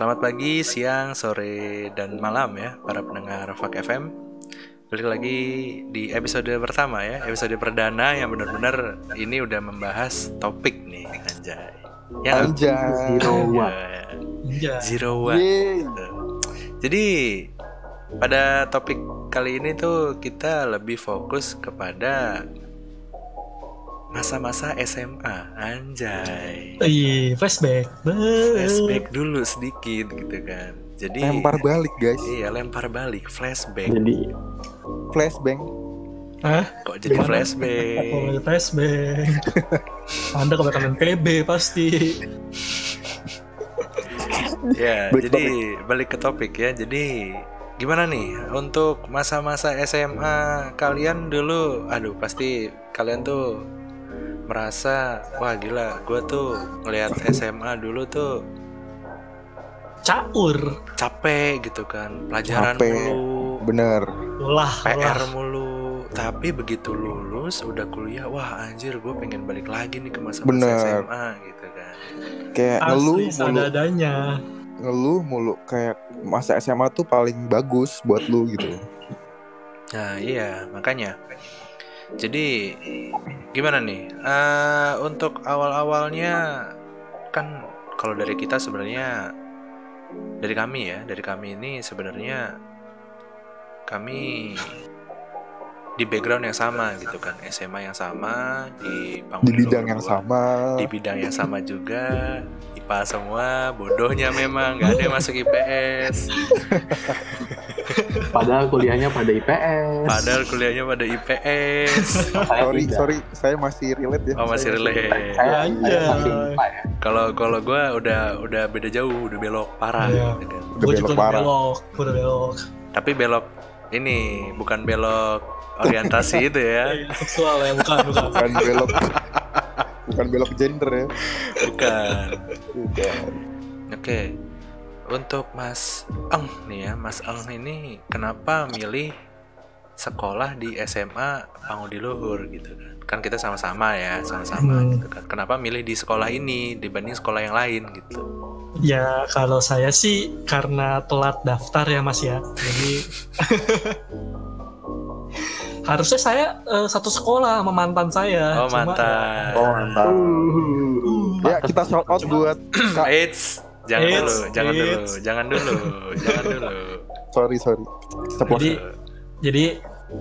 Selamat pagi, siang, sore, dan malam ya para pendengar Fak FM. Balik lagi di episode pertama ya, episode perdana yang benar-benar ini udah membahas topik nih, anjay. Yang Anjay. Zero one. Zero One. Gitu. Jadi pada topik kali ini tuh kita lebih fokus kepada masa-masa SMA, anjay. Iya, flashback. Flashback dulu sedikit gitu kan. Jadi Lempar balik guys. Iya, lempar balik, flashback. Jadi, Flashbang. Hah? Kok jadi Gimana? flashback? Oh, ada flashback. Anda kebanyakan PB pasti. ya, Balik jadi balik ke topik ya. Jadi gimana nih untuk masa-masa SMA kalian dulu? Aduh, pasti kalian tuh merasa wah gila, gue tuh ngelihat SMA dulu tuh Caur. capek gitu kan, pelajaran Capek. mulu, Bener. Ulah, PR ulah. mulu. Tapi begitu lulus udah kuliah, wah anjir gue pengen balik lagi nih ke masa-masa. SMA gitu kan. Kayak ngeluh mulu. seadanya. Ngeluh mulu. Kayak masa SMA tuh paling bagus buat lu gitu. Nah iya makanya Jadi gimana nih? Eh, Untuk awal-awalnya Kan kalau dari kita sebenarnya Dari kami ya Dari kami ini sebenarnya Kami Di background yang sama gitu kan. SMA yang sama Di, Di bidang yang sama. Di bidang yang sama juga. IPA semua Bodohnya memang Gak ada yang masuk IPS Padahal kuliahnya pada IPS. Padahal kuliahnya pada IPS Saya Sorry, tidak. sorry. Saya masih relate ya. Oh masih Saya- relate. Saya, saya masih ya. Kalau kalau gue udah udah beda jauh, udah belok parah. Iya. gitu kan. Udah Gue belok juga parah. belok. Udah belok. Tapi belok ini bukan belok orientasi itu ya, Iya, seksual ya, bukan, bukan. Bukan belok. Bukan belok gender ya. bukan. Bukan. Oke. Untuk Mas Eng nih ya, Mas Eng ini kenapa milih sekolah di SMA Pangudi Luhur gitu kan? Kan kita sama-sama ya, sama-sama Hmm. gitu kan. Kenapa milih di sekolah ini dibanding sekolah yang lain gitu? Ya, kalau saya sih karena telat daftar ya, Mas ya. Jadi harusnya saya eh, satu sekolah sama mantan saya. Oh Cuma, mantan. Oh mantap. uh, Ya kita shout out buat Kak. Eits, jangan Eits, dulu, jangan dulu, jangan dulu, jangan dulu. Sorry sorry. Ceplos. Jadi jadi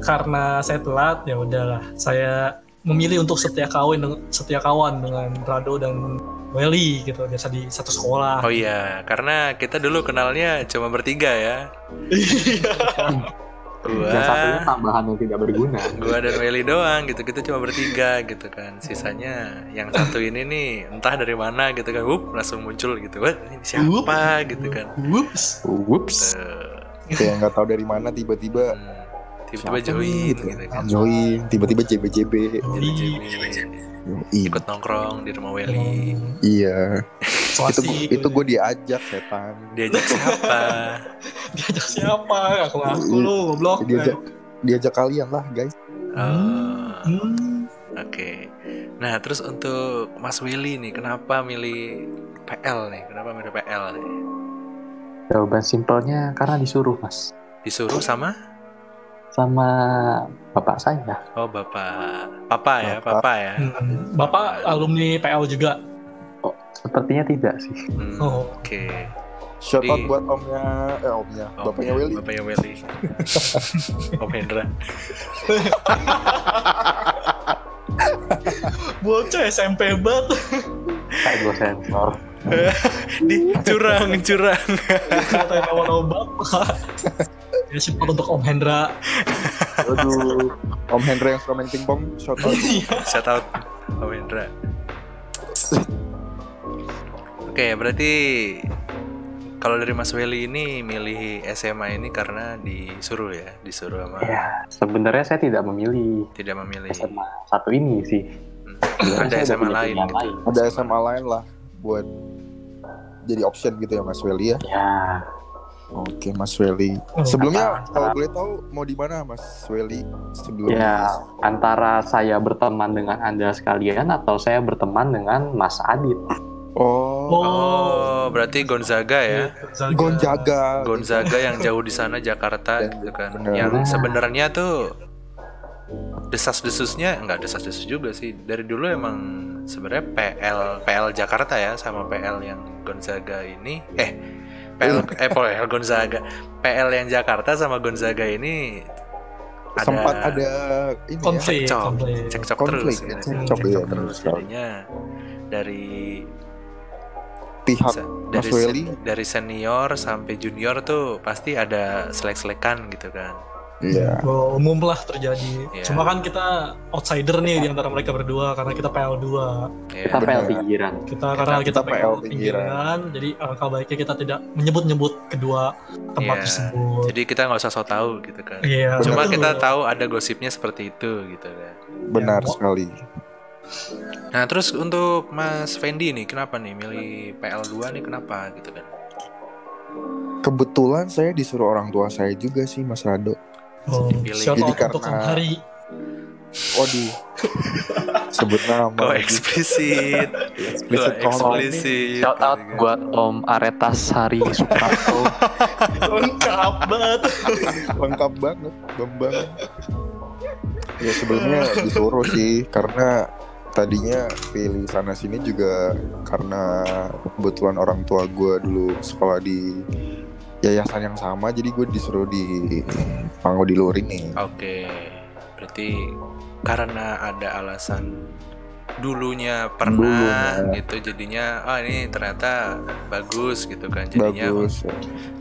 karena saya telat ya udahlah saya memilih untuk setia kawin setia kawan dengan Rado dan Welly gitu biasa di satu sekolah. Oh iya, karena kita dulu kenalnya cuma bertiga ya. Gua, Yang satunya tambahan yang tidak berguna. gua dan Welly doang gitu. Kita cuma bertiga gitu kan. Sisanya yang satu ini nih entah dari mana gitu kan. Wup, langsung muncul gitu. Wah, ini siapa gitu kan. Whoops. Whoops. Eh, Kayak nggak tahu dari mana tiba-tiba hmm, tiba-tiba join nih, gitu kan. Join. Tiba-tiba JB-JB. Ih, ikut nongkrong di rumah Welly. Iya. So Itu itu gue diajak setan. Diajak siapa? diajak siapa? Aku ngaku lu goblok. Diajak diajak kalian lah guys. Oh. Hmm. Oke. Nah, terus untuk Mas Willy nih, kenapa milih PL nih? Kenapa milih PL nih? Jawaban simpelnya karena disuruh mas Disuruh sama? Sama bapak saya. Oh, Bapak. Papa ya, Bapak. Papa ya. Hmm. Bapak alumni PL juga. Oh, sepertinya tidak sih. Hmm, Oh. Oke. Shout out buat omnya, eh omnya, Om bapaknya ya, Willy. Bapaknya Willy. Om Hendra. Bocah SMP banget. Kayak gue sensor. Di curang, curang. Kata nama bapak. Ya support untuk Om Hendra. Aduh. Om Hendra yang suka main pingpong, shout out. Shout out Om Hendra. Oke, berarti kalau dari Mas Willy ini milih SMA ini karena disuruh ya, disuruh sama Ya, sebenarnya saya tidak memilih tidak memilih. SMA satu ini sih. Hmm, Ada SMA lain gitu. lain. Ada SMA lain lah buat jadi option gitu ya Mas Welly ya. Ya, Oke Mas Welly. Oh, Sebelumnya apa- kalau boleh tahu mau di mana Mas Welly sebelum ya antara saya berteman dengan anda sekalian atau saya berteman dengan Mas Adit. Oh, Oh, berarti Gonzaga ya. Gonzaga. Gonzaga. Gonzaga yang jauh di sana Jakarta Dan- gitu kan. bener. Yang sebenarnya tuh desas-desusnya enggak desas-desus juga sih. Dari dulu emang sebenarnya PL PL Jakarta ya sama PL yang Gonzaga ini eh PL eh PL Gonzaga. PL yang Jakarta sama Gonzaga ini ada Sempat ada ini Konflik. ya. cekcok, konflik. cekcok Konflik, terus gitu. cekcok, iya, Cekcok benar terus jadinya dari Pihak dari sen- dari senior sampai junior tuh pasti ada selek-selekan gitu kan. Iya. Oh, umum lah terjadi. Iya. Cuma kan kita outsider nih di antara mereka berdua karena kita PL2. Ya. Kita PL pinggiran. Kita karena kita, kita PL pinggiran, jadi alangkah baiknya kita tidak menyebut-nyebut kedua tempat Iya. tersebut. Jadi kita nggak usah so tahu gitu kan. Iya, Cuma betul. kita tahu ada gosipnya seperti itu gitu kan. Benar Ya. sekali. Nah terus untuk Mas Fendi nih kenapa nih milih PL2 nih kenapa gitu kan? Kebetulan saya disuruh orang tua saya juga sih Mas Rado. Oh, Dipilih. shout Jadi out untuk karena- Hari. Waduh. Sebut nama. Lagi. eksplisit? Explicit content. eksplisit? Shout out buat Om Aretas Hari Suprapto. Lengkap banget. lengkap banget Bambang ya sebelumnya disuruh sih karena tadinya pilih sana sini juga karena kebetulan orang tua gue dulu sekolah di yayasan yang sama jadi gue disuruh di Panggo di Luar ini Oke, berarti karena ada alasan dulunya pernah Dulunya. gitu jadinya ah ini ternyata bagus gitu kan jadinya bagus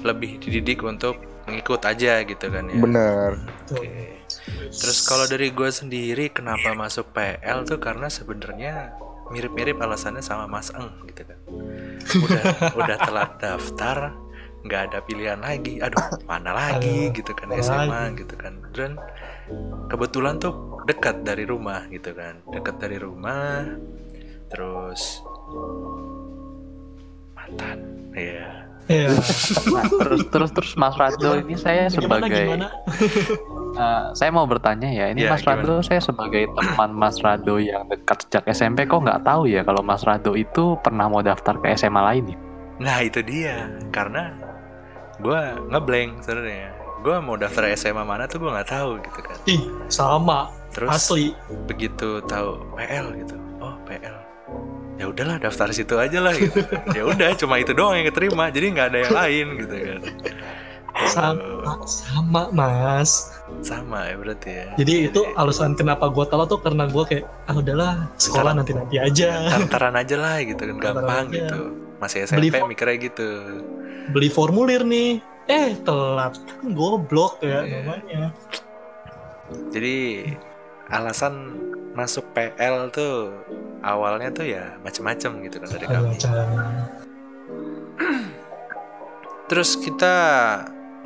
lebih dididik untuk ngikut aja gitu kan ya. bener Oke. Terus kalau dari gue sendiri kenapa masuk PL tuh karena sebenarnya mirip-mirip alasannya sama Mas Eng gitu kan. Udah udah telat daftar, nggak ada pilihan lagi. Aduh, mana lagi Aduh, gitu kan mana SMA lagi. gitu kan. Dan kebetulan tuh dekat dari rumah gitu kan. Dekat dari rumah. Terus mantan. Iya. Iya. Nah, terus terus terus Mas Rado ini saya Gimana sebagai gimana? Eh, saya mau bertanya ya, ini Ya, Mas Rado, saya sebagai teman Mas Rado yang dekat sejak SMP, kok nggak tahu ya kalau Mas Rado itu pernah mau daftar ke SMA lain ya? Nah itu dia karena gue ngeblank sebenarnya. Gue mau daftar SMA mana tuh gue nggak tahu gitu kan. Ih, sama. Terus Asli. begitu tahu PL gitu, oh PL. Ya udahlah daftar situ aja lah gitu. ya udah cuma itu doang yang keterima, jadi nggak ada yang lain gitu kan. Sama, sama Mas. Sama ya berarti ya. Jadi itu alasan kenapa gue telat tuh karena gue kayak ah udahlah sekolah nanti nanti aja. Tantaran aja lah gitu kan gampang aja. gitu. Masih Beli SMP fo- mikirnya gitu. Beli formulir nih. Eh telat kan goblok ya Iya. namanya. Jadi alasan masuk PL tuh awalnya tuh ya macem-macem gitu kan dari kami. Terus kita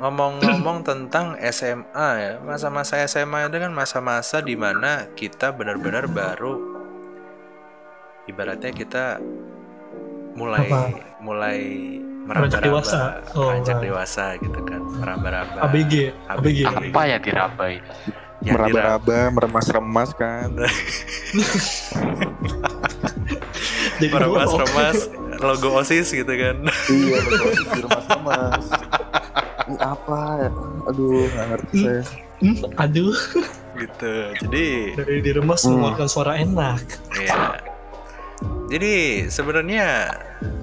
ngomong-ngomong tentang SMA ya, masa-masa SMA itu kan masa-masa di mana kita benar-benar baru ibaratnya kita mulai Apa? mulai meraba-raba, dewasa. Oh, beranjak dewasa gitu kan, meraba-raba. ABG, ABG. Apa ya diraba- meraba-raba meremas-remas kan meremas-remas logo OSIS gitu kan. iya betul diremas-remas ini apa ya aduh nggak ngerti saya Hmm, aduh, gitu. Jadi dari diremas Hmm. mengeluarkan suara enak. Iya. Jadi sebenarnya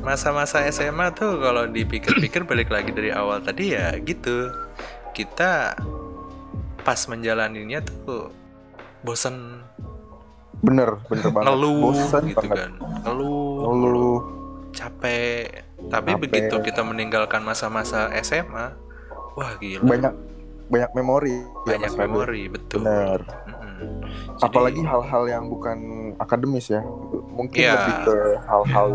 masa-masa SMA tuh kalau dipikir-pikir balik lagi dari awal tadi ya gitu. Kita pas menjalaninya tuh bosen bener bener banget ngeluh Bosan gitu banget kan. Ngeluh, ngeluh capek. Tapi Capek. begitu kita meninggalkan masa-masa SMA, wah gila. banyak banyak memori ya, banyak Rado. memori, betul. bener Mm-mm. Jadi- apalagi hal-hal yang bukan akademis ya mungkin Iya. lebih ke hal-hal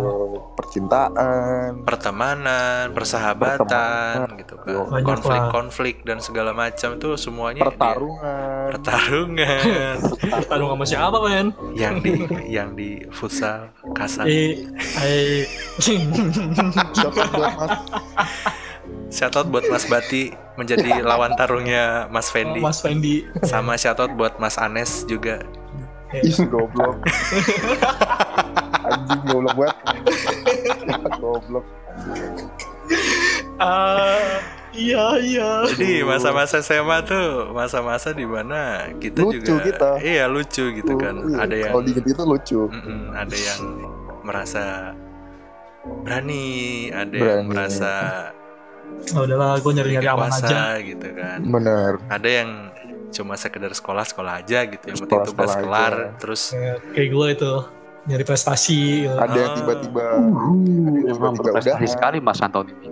percintaan pertemanan, persahabatan Pertemanan. gitu kan. Konflik-konflik dan segala macam tuh semuanya dia- pertarungan pertarungan sama siapa men? yang di yang di futsal kasar. Eh, eh, Siapa buat mas Shoutout buat Mas Bati menjadi lawan tarungnya Mas Fendi. Mas Fendi. Sama shoutout buat Mas Anes juga. ih goblok Anjing goblok banget. goblok. Ah, iya iya. Jadi masa-masa SMA tuh masa-masa di mana kita Lucu juga kita. iya lucu gitu kan. Iya, Ada yang Kalau diinget itu lucu. Mm-mm, ada yang merasa berani, ada Berani. yang merasa Oh, udahlah, gue nyari-nyari aman dewasa aja. gitu kan. Bener. Ada yang cuma sekedar sekolah-sekolah aja gitu, yang penting tugas kelar, aja. terus Kayak, kayak gue itu nyari prestasi. gitu. Ada yang Oh. tiba-tiba Emang tiba-tiba berprestasi sekali Mas Anton ini.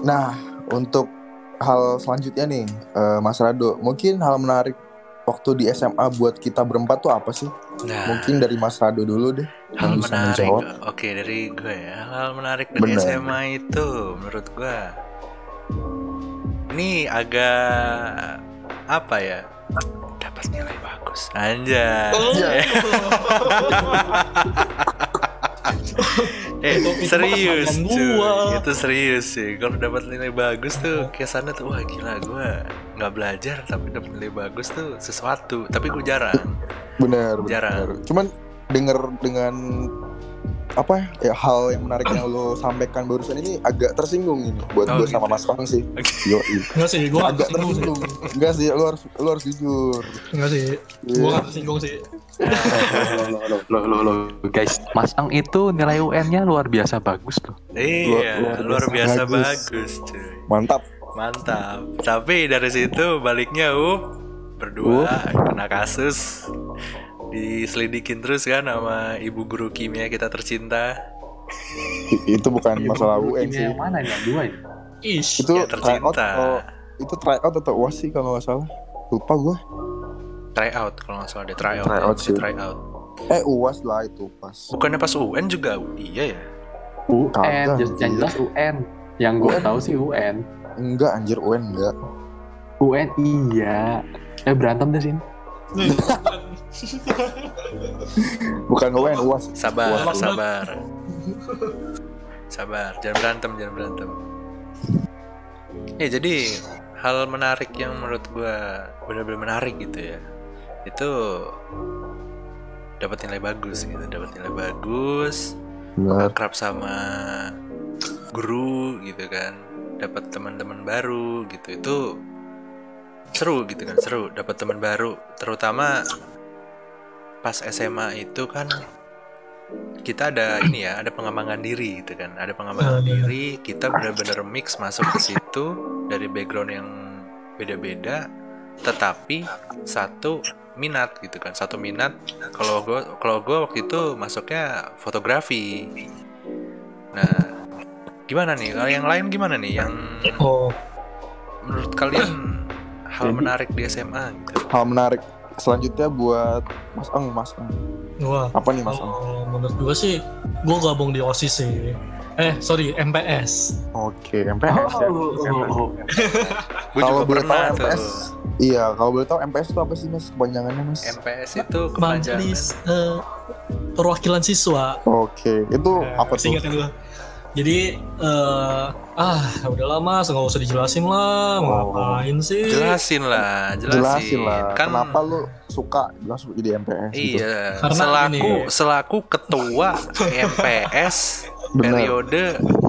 Nah, untuk hal selanjutnya nih, eh, Mas Rado, mungkin hal menarik waktu di SMA buat kita berempat tuh apa sih? nah Mungkin dari Mas Rado dulu deh. hal yang bisa menarik. menjawab. Oke dari gue ya, hal menarik dari Bener. SMA itu menurut gue ini agak apa ya? Dapat nilai bagus. Anjay. Oh. eh serius cuy. itu serius sih kalau dapat nilai bagus tuh. Kesannya tuh wah gila gue nggak belajar tapi dapat nilai bagus tuh sesuatu. Tapi gue jarang. Bener, Jarang. bener. Cuman denger dengan apa ya hal yang menarik yang lo sampaikan barusan ini agak tersinggung ini buat Oh, gue sama gitu. Mas Kang sih. Oke. Yo, Enggak sih, gue gak agak tersinggung sih. Enggak sih, lo harus lo harus jujur. Enggak sih, gue gak tersinggung sih. Loh, loh, loh, guys, Mas Ang itu nilai UN-nya luar biasa bagus tuh. iya Luar- luar, luar biasa biasa bagus, bagus. cuy Mantap. mantap tapi dari situ baliknya up berdua kena kasus diselidikin terus kan sama ibu guru kimia kita tercinta itu bukan masalah UN sih. Yang mana nih? Yang dua ya? Ish, Itu Ya, tryout tercinta. atau itu tryout atau UAS sih kalau nggak salah. Lupa gue. try out kalau nggak salah ada try out, Try out sih. try out Eh UAS lah itu pas. bukannya pas UN juga iya ya UN, Kagak, jelas- yang jelas UN. Yang gue tahu sih UN. Enggak anjir UN enggak. UN iya. Eh berantem deh sini. Bukan UN UAS. sabar Wah. sabar sabar jangan berantem jangan berantem ya jadi hal menarik yang menurut gua benar-benar menarik gitu ya itu dapat nilai bagus gitu dapat nilai bagus akrab sama guru gitu kan dapat teman-teman baru gitu itu seru gitu kan seru dapat teman baru terutama pas SMA itu kan kita ada ini ya ada pengembangan diri gitu kan. Ada pengembangan benar. diri kita benar-benar mix masuk ke situ dari background yang beda-beda tetapi satu minat gitu kan. Satu minat kalau gue kalau gue waktu itu masuknya fotografi. Nah gimana nih? Kalau yang lain gimana nih? Yang oh, menurut kalian hal Jadi- menarik di SMA gitu? Hal menarik selanjutnya buat Mas Eng, Mas Eng. wah. Apa nih Mas Eng? Kalau menurut gue sih, gue gabung di OSIS sih. Eh, sorry, MPS. Oke, MPS ya. Oh, gue Kalau juga boleh tahu tuh MPS, iya kalau boleh tahu MPS itu apa sih Mas kepanjangannya Mas? MPS itu kepanjangan Majelis eh, Perwakilan Siswa. Oke, itu Eh, apa masih tuh? ingat kan gua? Jadi, eh ah, udah lama, nggak usah dijelasin lah. Mau Oh. ngapain sih? jelasin lah jelasin, Jelasin lah. kan Kenapa lu suka langsung jadi MPS gitu? iya Karena selaku ini- selaku ketua MPS periode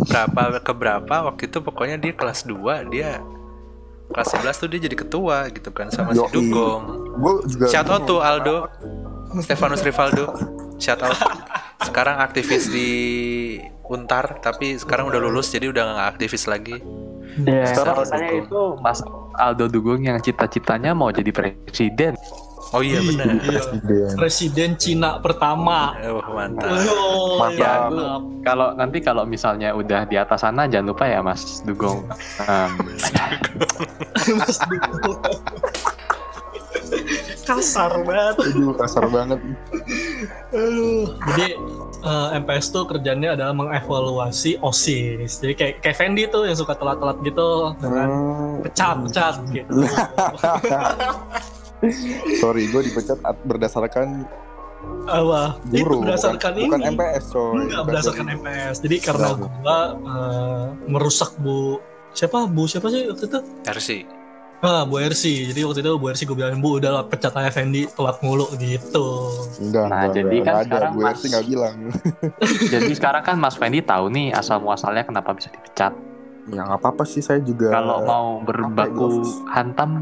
berapa ke berapa waktu itu pokoknya dia kelas 2 dia kelas 11 tuh dia jadi ketua gitu kan sama si Yoi. Dugong Gue juga shout out tuh Aldo Stefanus Rivaldo shout out sekarang aktivis di Untar tapi sekarang udah lulus jadi udah nggak aktivis lagi Ya, Sekarang saya dukung. itu Mas Aldo Dugong yang cita-citanya mau jadi presiden. oh iya benar iya. presiden. Presiden Cina pertama. oh mantap Oh, Mantap. iya, Kalau nanti kalau misalnya udah di atas sana jangan lupa ya Mas Dugong. Um, Mas Dugong. Kasar banget. Aduh, kasar banget. Aduh. Jadi eh, MPS tuh kerjanya adalah mengevaluasi OSIS. Jadi kayak kayak Fendi tuh yang suka telat-telat gitu, dengan Hmm. pecat pecat gitu. Sorry, gue dipecat at- berdasarkan Apa? Itu guru, berdasarkan bukan, ini. bukan MPS coy. Enggak Bukan berdasarkan dari- MPS. Jadi karena gua eh, merusak Bu siapa Bu siapa sih waktu itu? RC Ah, Bu Ersi. Jadi waktu itu Bu Ersi gue bilang, Bu udah lah pecat aja Fendi telat mulu gitu. Enggak, Nah, enggak, jadi enggak, kan enggak ada. sekarang Gue Mas- sih nggak bilang. Jadi sekarang kan Mas Fendi tahu nih asal muasalnya kenapa bisa dipecat. Ya nggak apa-apa sih, saya juga. Kalau mau ya, berbaku hantam,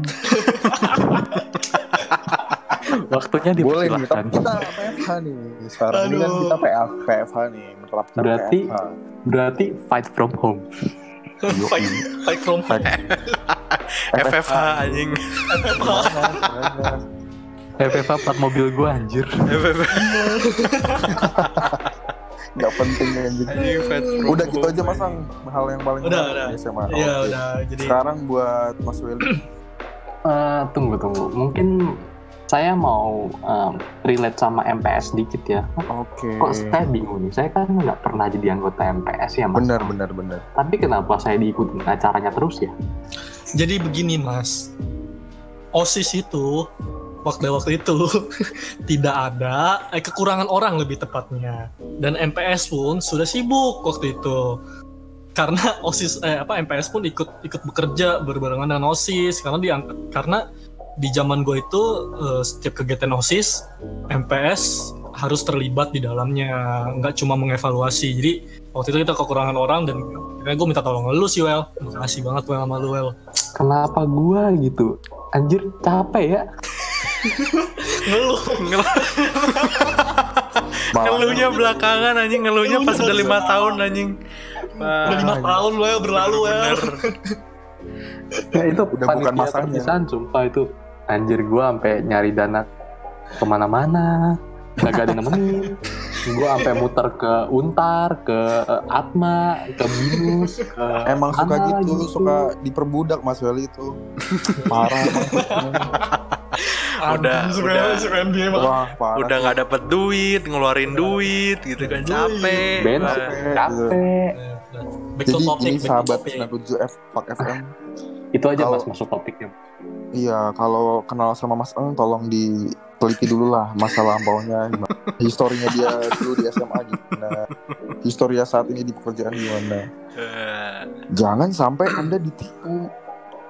waktunya boleh nih, dipersilahkan. tapi kita PFH nih. Sekarang ini kan Aduh. kita PF, PFH nih, menerapkan Berarti- PFH. Berarti fight from home. Fight, fight from home. FFH anjing. FFA plat mobil gua anjir. FFH Nggak penting fat Udah gitu aja masang hal yang paling Udah, udah. SMA. Iya udah jadi Sekarang buat Mas Willy. Eh, tunggu tunggu. Mungkin saya mau em, relate sama MPS dikit ya. Oke. Kok saya bingung nih. Saya kan nggak pernah jadi anggota MPS ya mas. Benar, benar, benar. Tapi kenapa saya diikutin acaranya terus ya? jadi begini Mas. OSIS itu waktu waktu itu tidak ada eh, kekurangan orang lebih tepatnya dan MPS pun sudah sibuk waktu itu karena OSIS eh apa MPS pun ikut ikut bekerja berbarengan dengan OSIS karena diangkat karena di zaman gue itu eh, setiap kegiatan OSIS MPS harus terlibat di dalamnya nggak cuma mengevaluasi jadi waktu itu kita kekurangan orang dan akhirnya gue minta tolong lu sih Well makasih banget Well sama lu Well Kenapa gua gitu? Anjir capek ya. ngeluh Ngeluhnya belakangan anjing, ngeluhnya pas udah lima tahun anjing. udah lima tahun Well berlalu Well bener. Ya, itu Udah bukan perpisahan sumpah itu. Anjir gua sampai nyari dana ke mana-mana. Gak ada nemenin. Gua sampai muter ke Untar, ke eh, Atma, ke Binus, ke Emang suka mana gitu, suka diperbudak Mas Willy itu. Parah. Udah, udah. Wah, parah. Udah nggak dapet duit, ngeluarin duit gitu kan capek. Ben, capek. To Jadi ini sahabat topic. 97 F Fuck FM. Itu aja Kalau- mas masuk topiknya. Iya, kalau kenal sama Mas Eng tolong diteliti dulu lah masa lampaunya gimana. Historinya dia dulu di SMA gimana. Historia saat ini di pekerjaan gimana. Eh, Jangan sampai Anda ditipu.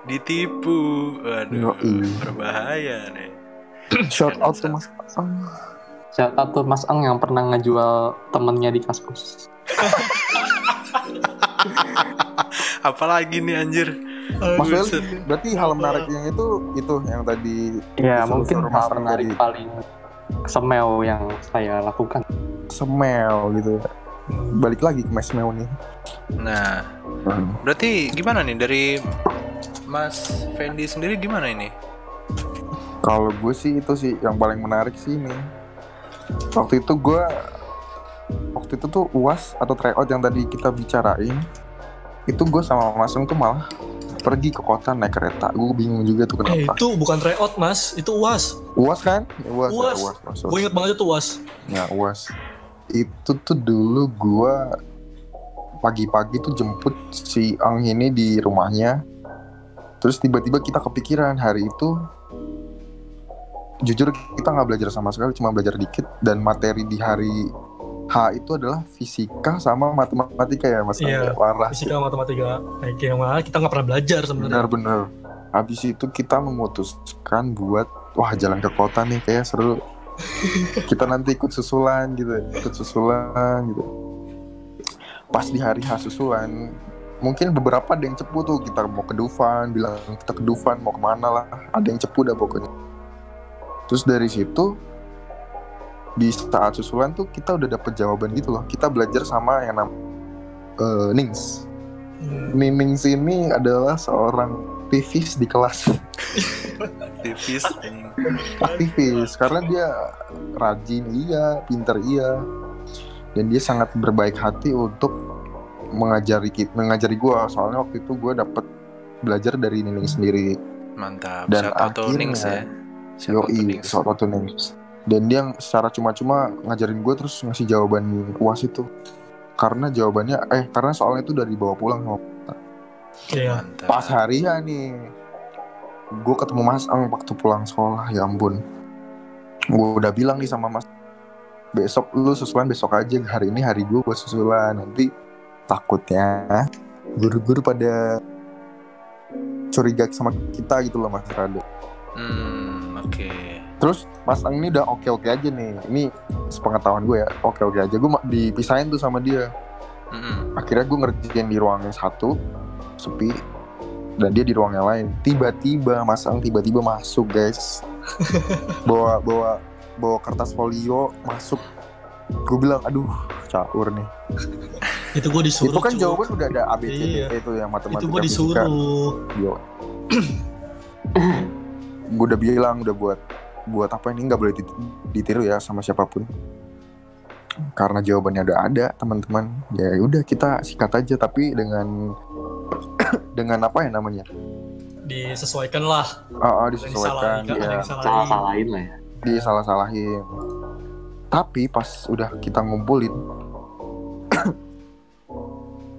ditipu. Waduh, Yoi. berbahaya nih. Shout out to Mas Eng. Shout out tuh Mas Eng yang pernah ngejual temennya di kaskus. Apalagi nih anjir. Mas Buset. berarti hal menariknya itu itu yang tadi Ya mungkin hal menarik tadi. paling semel yang saya lakukan. semel gitu. Balik lagi ke Mas Mel nih. Nah, berarti gimana nih dari Mas Fendi sendiri gimana ini? Kalau gue sih itu sih yang paling menarik sih ini. Waktu itu gue waktu itu tuh uas atau tryout yang tadi kita bicarain itu gue sama Mas tuh malah pergi ke kota naik kereta. Gue bingung juga tuh Eh, kenapa. itu bukan tryout mas, itu uas. Uas kan? Ya, uas, Uas. ya, uas, uas, uas. Gue inget banget itu uas. Ya, uas. Itu tuh dulu gue pagi-pagi tuh jemput si Ang ini di rumahnya. Terus tiba-tiba kita kepikiran hari itu jujur kita nggak belajar sama sekali, cuma belajar dikit dan materi di hari H itu adalah fisika sama matematika ya Mas. Iya. Parah. Fisika matematika. Kayak yang mana kita nggak pernah belajar sebenarnya. Benar-benar. Habis itu kita memutuskan buat wah jalan ke kota nih kayak seru. kita nanti ikut susulan gitu, ikut susulan gitu. Pas di hari H susulan, mungkin beberapa ada yang cepu tuh kita mau ke Dufan, bilang kita ke Dufan mau ke mana lah, ada yang cepu dah pokoknya. Terus dari situ di saat susulan tuh kita udah dapet jawaban gitu loh. Kita belajar sama yang namanya eh, Nings. Hmm. Ninings ini adalah seorang aktivis di kelas Aktivis aktivis karena dia rajin iya pinter iya dan dia sangat berbaik hati untuk mengajari kita mengajari gua soalnya waktu itu gua dapet belajar dari Nining sendiri Mantap. Dan Shout out to akhirnya- Nings ya. Shout out to yoi Nings. soal to Nings dan dia secara cuma-cuma ngajarin gua terus ngasih jawaban uas itu karena jawabannya eh karena soalnya itu dari bawa pulang Iya. Mantap. pas hari ya nih gue ketemu Mas Ang waktu pulang sekolah ya ampun gue udah bilang nih sama Mas besok lu susulan besok aja hari ini hari gue buat susulan nanti takutnya guru-guru pada curiga sama kita gitu loh Mas Rado. Hmm, oke. Terus Mas Ang ini udah oke-oke aja nih. Ini sepengetahuan gue ya, oke-oke aja. Gue dipisahin tuh sama dia. Mm-mm. Akhirnya gue ngerjain di ruang yang satu, sepi. Dan dia di ruang yang lain. Tiba-tiba Mas Ang tiba-tiba masuk guys. bawa bawa bawa kertas folio masuk. Gue bilang, aduh caur nih. Itu gue disuruh. itu kan jawaban udah ada A B C D Iya. E itu yang matematika Itu gue disuruh. Yo. gue udah bilang udah buat buat apa ini? Nggak boleh dit- ditiru ya sama siapa pun. Karena jawabannya udah ada teman-teman. Ya udah kita sikat aja tapi dengan dengan apa ya namanya? Disesuaikan lah. ah ah, Ada yang disesuaikan salah, ya yang salahin. Lah ya. disalah-salahin. Tapi pas udah kita ngumpulin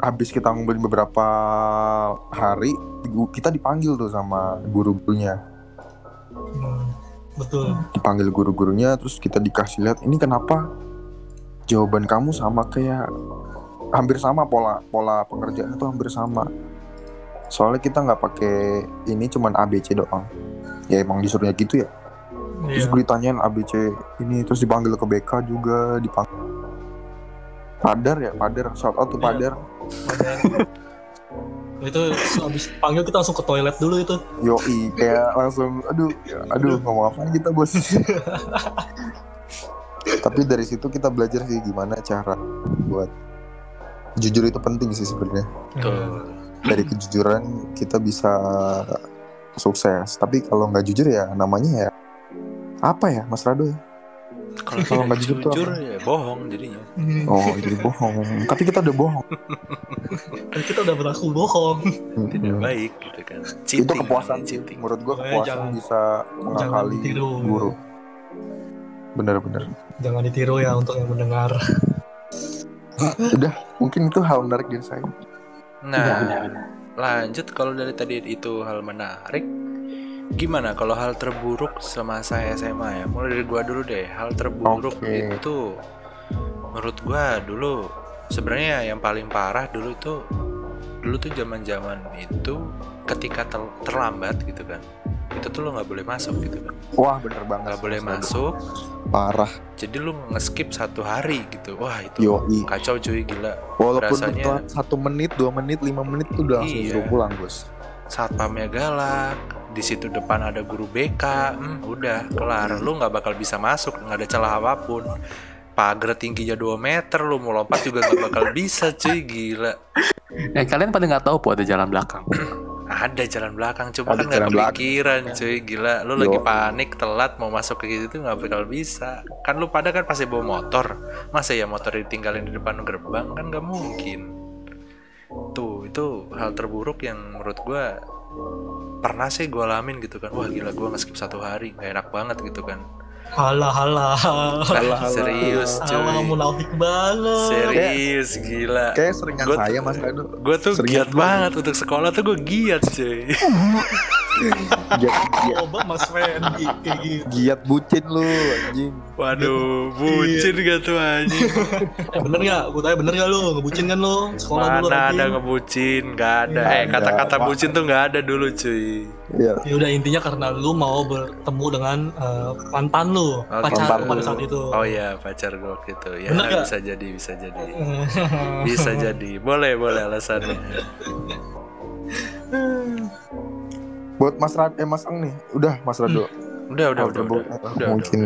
habis kita ngumpulin beberapa hari kita dipanggil tuh sama guru-gurunya betul. dipanggil guru-gurunya terus kita dikasih lihat ini kenapa jawaban kamu sama kayak hampir sama pola pola pengerjaan itu hampir sama? Soalnya kita nggak pakai ini cuman ABC doang. Ya emang disuruhnya gitu ya. Terus Iya. gue ditanyain ABC ini terus dipanggil ke BK juga dipanggil. Padar ya Padar shout out tuh Iya. Padar itu habis panggil kita langsung ke toilet dulu itu. yoi kayak langsung aduh aduh ngomong apa kita bos? Tapi dari situ kita belajar sih gimana cara buat jujur itu penting sih sebenarnya. Dari kejujuran kita bisa sukses. Tapi kalau nggak jujur ya namanya ya apa ya Mas Rado ya Kalau Kalau nggak jujur tuh jujur ya bohong jadinya. oh jadi bohong tapi kita udah bohong Dan kita udah berlaku bohong. Tidak baik gitu kan. itu Cheating kepuasan cheating. menurut gua kepuasan jangan- bisa mengakali guru bener-bener Jangan ditiru ya untuk yang mendengar. udah mungkin itu hal menarik dari saya Nah, Udah, udah, udah. lanjut kalau dari tadi itu hal menarik. Gimana kalau hal terburuk semasa SMA ya? Mulai dari gua dulu deh. Hal terburuk Oke. itu menurut gua dulu sebenarnya yang paling parah dulu tuh dulu tuh zaman-zaman itu ketika tel- terlambat gitu kan. Itu tuh lo nggak boleh masuk gitu kan. wah bener banget Nggak boleh masuk. parah Jadi lu nge-skip satu hari gitu. Wah, itu Yoi. kacau cuy gila. walaupun Rasanya- satu menit dua menit lima menit tuh udah langsung Iya. suruh pulang bos satpamnya galak di situ depan ada guru BK hmm, udah kelar. Lu nggak bakal bisa masuk nggak ada celah apa pun. Pagar tingginya 2 meter lu mau lompat juga nggak bakal bisa cuy gila. Eh kalian pada nggak tahu po ada jalan belakang. ada jalan belakang cuma Ada kan nggak belakang. kepikiran cuy gila. Lu lagi panik telat mau masuk ke gitu nggak bakal bisa. Kan lu pada kan pasti bawa motor. Masa ya motor ditinggalin di depan gerbang? Kan nggak mungkin. Tuh itu hal terburuk yang menurut gua pernah sih gue alamin gitu kan wah gila gue nge-skip satu hari nggak enak banget gitu kan Halah halah. Lah, Halah, halah. serius Halah cuy munafik banget. serius gila kayak seringan Gua- saya Mas gue tuh giat banget. banget untuk sekolah tuh gue giat cuy giat, giat, Coba Mas Fendi kayak gitu. giat bucin lu anjing waduh bucin gak tuh anjing Eh bener gak? Gue tanya bener gak lu? Ngebucin kan lu? Sekolah dulu Mana ada ngebucin, nggak ada. Nggak Eh kata-kata Pak. bucin tuh nggak ada dulu cuy. Iya. Ya udah intinya karena lu mau bertemu dengan eh, mantan lu, Oke. pacar lu pada lu. saat itu. Oh iya pacar gue gitu. Ya Bener nggak? bisa jadi, bisa jadi, bisa jadi. Boleh, boleh alasannya. buat Mas Rado eh Mas Ang nih udah Mas Rado Udah, udah, Hal udah, terburuk, udah, eh, udah, mungkin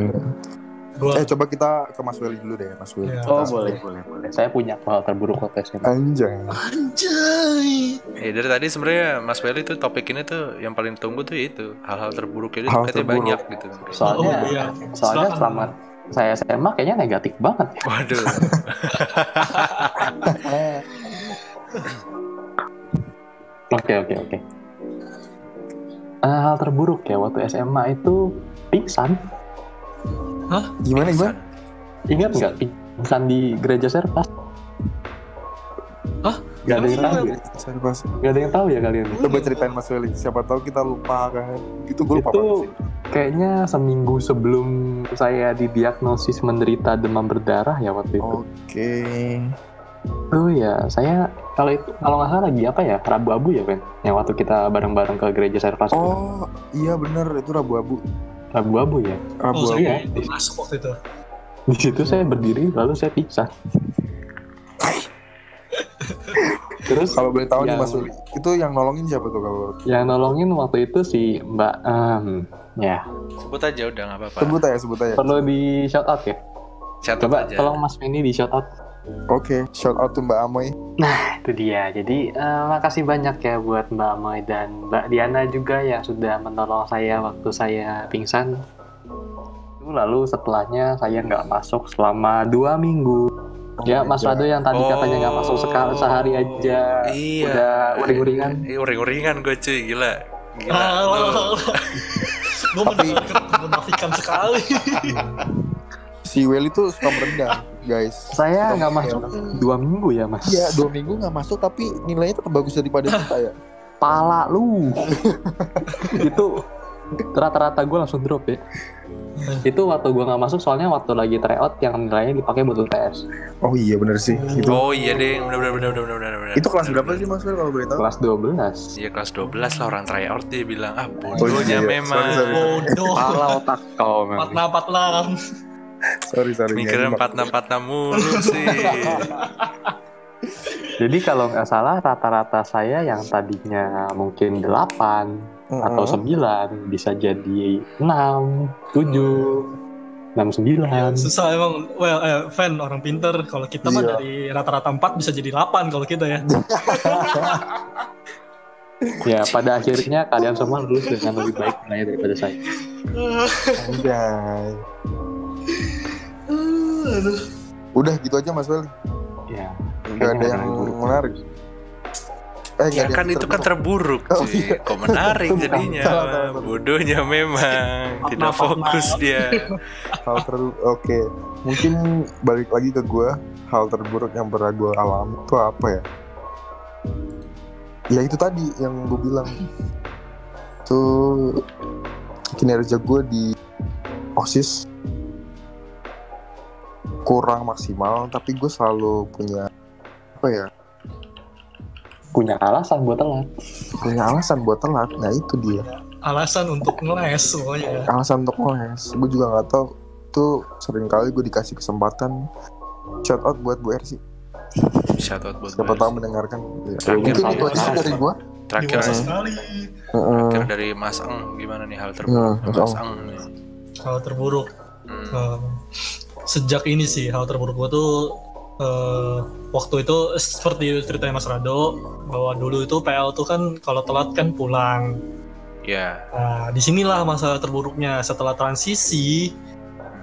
Gua eh coba kita ke Mas Willy dulu deh Mas Willy Ya. Oh Kita- boleh boleh boleh. Saya punya hal terburuk waktu SMA. anjay anjay. Eh dari tadi sebenarnya Mas Welly tuh topik ini tuh yang paling tunggu tuh itu hal-hal terburuk ini Hal katanya terburuk. banyak gitu. Soalnya Oh, iya. soalnya Silakan. selama saya SMA kayaknya negatif banget ya. Waduh. Oke oke oke. Eh, hal terburuk ya waktu SMA itu pingsan. gimana gimana Ingat nggak pingsan di gereja Serpas? Hah? Gak ada yang tahu. Ya? Sorry, Mas. Gak ada yang tahu ya kalian. coba ceritain Mas Willy siapa tahu kita lupa kan itu gue lupa Itu banget sih. kayaknya seminggu sebelum saya didiagnosis menderita demam berdarah ya waktu itu. oke Oh ya, saya kalau itu kalau nggak salah lagi apa ya Rabu Abu ya Ben? Yang waktu kita bareng-bareng ke gereja Servas. Oh iya bener itu Rabu Abu. Rabu Abu ya. Rabu Oh, Abu. iya. saya masuk waktu itu. Di situ saya berdiri lalu saya pingsan. Terus Kalau boleh tahu nih Yang- Mas Uli, itu yang nolongin siapa tuh kalau yang nolongin waktu itu si Mbak em, ya Sebut aja udah nggak apa-apa. sebut aja sebut aja. perlu di shout out ya. Catat Coba aja. tolong Mas Penny di shout out. Oke, shout out to Mbak Amoy. Itu dia. Jadi eh, makasih banyak ya buat Mbak Amoy dan Mbak Diana juga yang sudah menolong saya waktu saya pingsan. Lalu setelahnya saya nggak masuk selama dua minggu. ya Mas Rado yang tadi katanya nggak masuk sekali sehari aja. Iya. Udah uring-uringan. Eh, uring-uringan gue cuy, gila. Gila. Lu. gue menafikan sekali. Si Welly tuh suka merendah, guys. Saya nggak masuk dua minggu ya Mas. Iya, dua minggu nggak masuk tapi nilainya tetap bagus daripada kita ya. Pala lu. itu rata-rata gue langsung drop ya. itu waktu gue nggak masuk soalnya waktu lagi tryout yang nilainya dipakai buat UTS Oh iya bener sih. Itu Oh iya deh, bener bener bener bener bener bener. itu kelas berapa sih Mas Wel kalau boleh tahu? kelas 12 Iya kelas 12 lah orang tryout dia bilang ah Oh, bodohnya iya. memang. Bodoh. Pala otak kau memang. Patna patlam. Sorry sorry. Mikirnya Nyimak. empat enam empat enam mulu sih. jadi kalau nggak salah rata-rata saya yang tadinya mungkin 8 atau Mm-mm. 9 bisa jadi 6 7 6 9 Susah emang. Well, eh, fan orang pinter. Kalau kita mah Iya. dari rata-rata 4 bisa jadi 8 kalau kita ya. ya pada akhirnya kalian semua lulus dengan lebih baik daripada saya Anjay. Udah gitu aja Mas Wel. ya Gak ada yang menarik. Eh, Ya kan itu kan terburuk Oh, iya. Kok menarik jadinya. Salah, salah, salah. Bodohnya memang. Tidak fokus dia. hal ter oke mungkin balik lagi ke gua hal terburuk yang pernah gua alami itu apa ya ya itu tadi yang gue bilang tuh kinerja gue di osis kurang maksimal tapi gue selalu punya apa ya punya alasan buat telat. punya alasan buat telat. Nah itu dia. Alasan untuk ngeles semuanya. alasan untuk les gue juga nggak tahu. Tuh sering kali gue dikasih kesempatan. Shout out buat Bu Ersi. Shout out buat siapa tahu mendengarkan. Ya, Terakhir mungkin itu aja dari gue Terakhir sekali. terakhir dari Mas Eng. Gimana nih hal terburuk? Hmm, Mas nih. Hal terburuk. Hmm. Sejak ini sih hal terburuk gue tuh eh, waktu itu seperti ceritanya Mas Rado bahwa dulu itu PL tuh kan kalau telat kan pulang. Ya. Nah, di sinilah masa terburuknya setelah transisi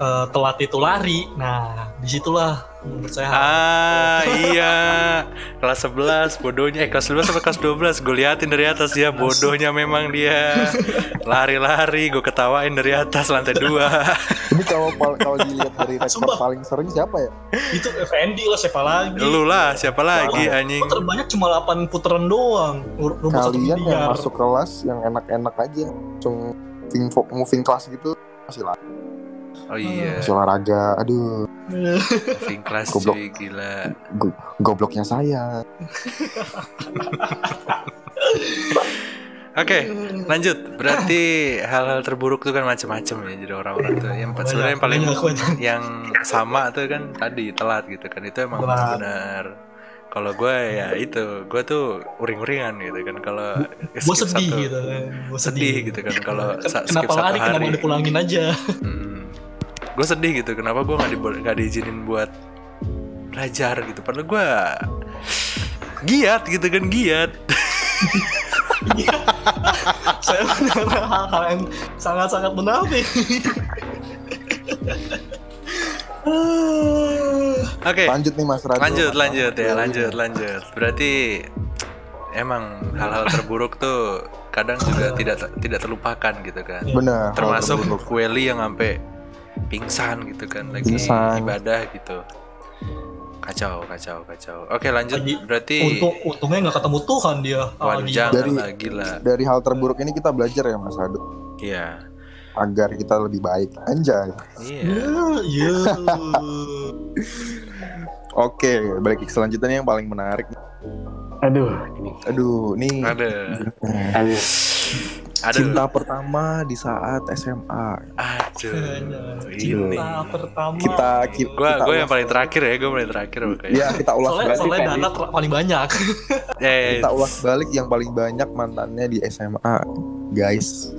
eh, telat itu lari. Nah, di situlah menurut saya Ah iya Kelas 11 bodohnya Eh kelas 11 sampai kelas 12 Gue liatin dari atas ya Bodohnya memang dia Lari-lari Gue ketawain dari atas lantai 2 ini kalau kalau dilihat dari rekor Sumpah. paling sering siapa ya itu Effendi lah siapa lagi? Lu lah siapa lagi Wah. anjing terbanyak cuma 8 putaran doang. Ru- Rumput satu kalian yang masuk kelas yang enak-enak aja langsung moving, moving class gitu masih, la- Oh iya masih olahraga aduh Moving class Goblok. cuy Gila go- gobloknya saya Oke lanjut Berarti hal-hal terburuk tuh kan macem-macem ya Jadi orang-orang tuh Yang sebenarnya yang paling. Yang sama tuh kan tadi Telat gitu kan Itu emang Telat. benar kalau gue ya itu gue tuh uring-uringan gitu kan kalau Gue skip sedih satu- gitu. Gue sedih gitu kan kalau skip Kenapa satu lari? Kenapa hari. nggak dipulangin aja? Hmm. Gue sedih gitu kenapa gue nggak dibo- nggak diizinin buat belajar gitu? Padahal gue giat gitu kan giat. Saya mendengar hal-hal yang sangat-sangat menafik. oke. Lanjut nih mas Rado lanjut lanjut ya lanjut. lanjut berarti emang hal-hal terburuk tuh kadang juga tidak tidak terlupakan gitu kan? Benar termasuk. Welly yang sampai pingsan gitu kan lagi Pingsan. ibadah gitu kacau kacau kacau oke lanjut Lagi- berarti Untung, untungnya nggak ketemu Tuhan dia. waduh Lagi jangan Dari- lah gila dari hal terburuk ini kita belajar ya mas Rado iya agar kita lebih baik anjay iya Ya, ya. Oke, balik ke selanjutnya yang paling menarik. Aduh, ini. Aduh, nih Ada. Aduh. Ada. cinta pertama di saat SMA. Aduh. Ini. Cinta pertama. Kita kita Gua gua yang paling terakhir ya, gua paling terakhir makanya. Ya, kita ulas Soalnya, balik. soalnya. Dana ter- paling banyak. Eh, Kita ulas balik yang paling banyak mantannya di SMA, guys.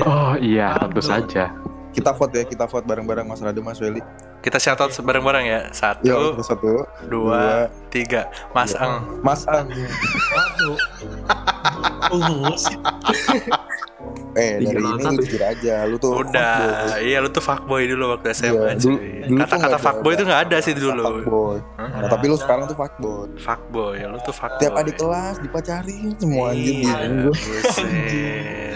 Oh iya, tentu Aduh. saja. Kita vote ya, kita vote bareng-bareng Mas Radu, Mas Weli. Kita shout out bareng-bareng ya. Satu, kita satu, dua, tiga. Mas Iya. Ang. Mas Ang. Eh, Tiga dari ini satu. lu jujur aja, lu tuh Udah, fuckboy. iya lu tuh fuckboy dulu waktu SMA Iya, Kata-kata fuckboy itu nggak ada sih dulu. Fuckboy. Nah, tapi lu sekarang tuh fuckboy. Fuckboy, ya lu tuh fuckboy. Tiap adik kelas dipacarin semua anjir Iya.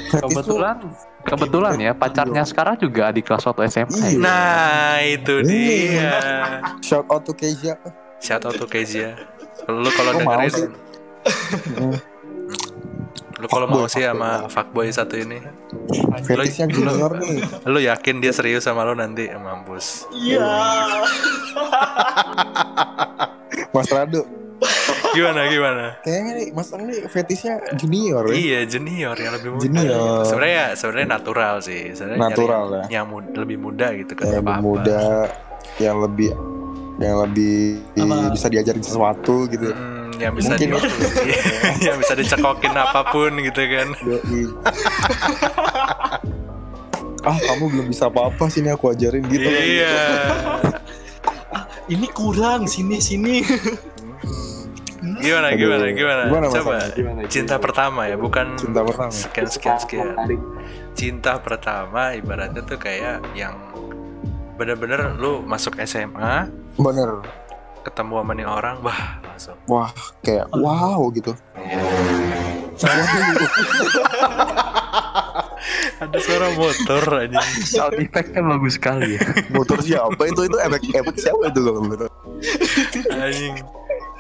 Fetis Kebetulan kebetulan ya pacarnya sekarang juga di kelas waktu SMA. Iya. ya. Nah, itu Iya. Lu shout out to Kezia. Shout out to Kezia. Lu kalau dengerin sih? Lu kalau mau sih sama fuckboy. satu ini, Fetisnya junior nih. lu yakin dia serius sama lu nanti mampus. Iya. Mas Radu. Gimana gimana? Kayaknya nih Mas Ang nih fetisnya junior ya. Iya junior yang lebih muda. Junior. Sebenarnya sebenarnya natural sih. Sebenarnya Natural yang, ya. Yang mud- lebih muda gitu kan. Yang lebih muda, yang lebih yang lebih Apa? bisa diajarin sesuatu gitu. Hmm, yang bisa Mungkin di, yang bisa dicekokin apa pun gitu kan. Ah kamu belum bisa apa-apa sini aku ajarin gitu Iya. Ini kurang sini sini. Gimana Aduh. gimana gimana? Gimana, Coba. Andi? Gimana? Cinta pertama ya, bukan Cinta pertama. sekian sekian sekian. Cinta pertama ibaratnya tuh kayak yang bener-bener lu masuk SMA bener ketemu sama nih orang, wah langsung. wah kayak wow gitu Ada suara motor aja. Sound effect-nya bagus sekali ya. motor siapa itu itu efek efek siapa itu kalau Anjing.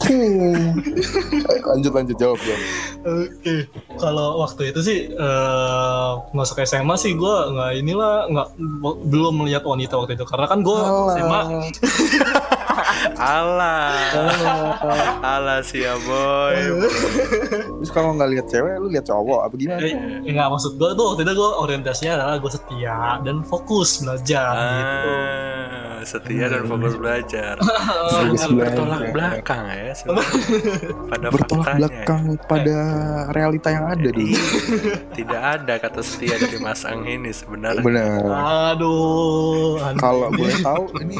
lanjut lanjut jawab jawab Oke. Kalau waktu itu sih eh, masuk SMA sih gue nggak inilah nggak belum melihat wanita waktu itu karena kan gue SMA Alah. Alah sih ya boy. terus kalau nggak lihat cewek lu lihat cowok apa gimana eh, ya nggak maksud gue tuh waktu itu gue orientasinya adalah gue setia dan fokus belajar gitu. Ah, setia dan fokus belajar. Fokus Sangat belajar. bertolak belakang ya sebenarnya. pada bertolak faktanya. belakang pada realita yang ada dulu Iya. Tidak ada kata setia dari Mas Ang ini sebenarnya. bener Aduh. kalau boleh tahu ini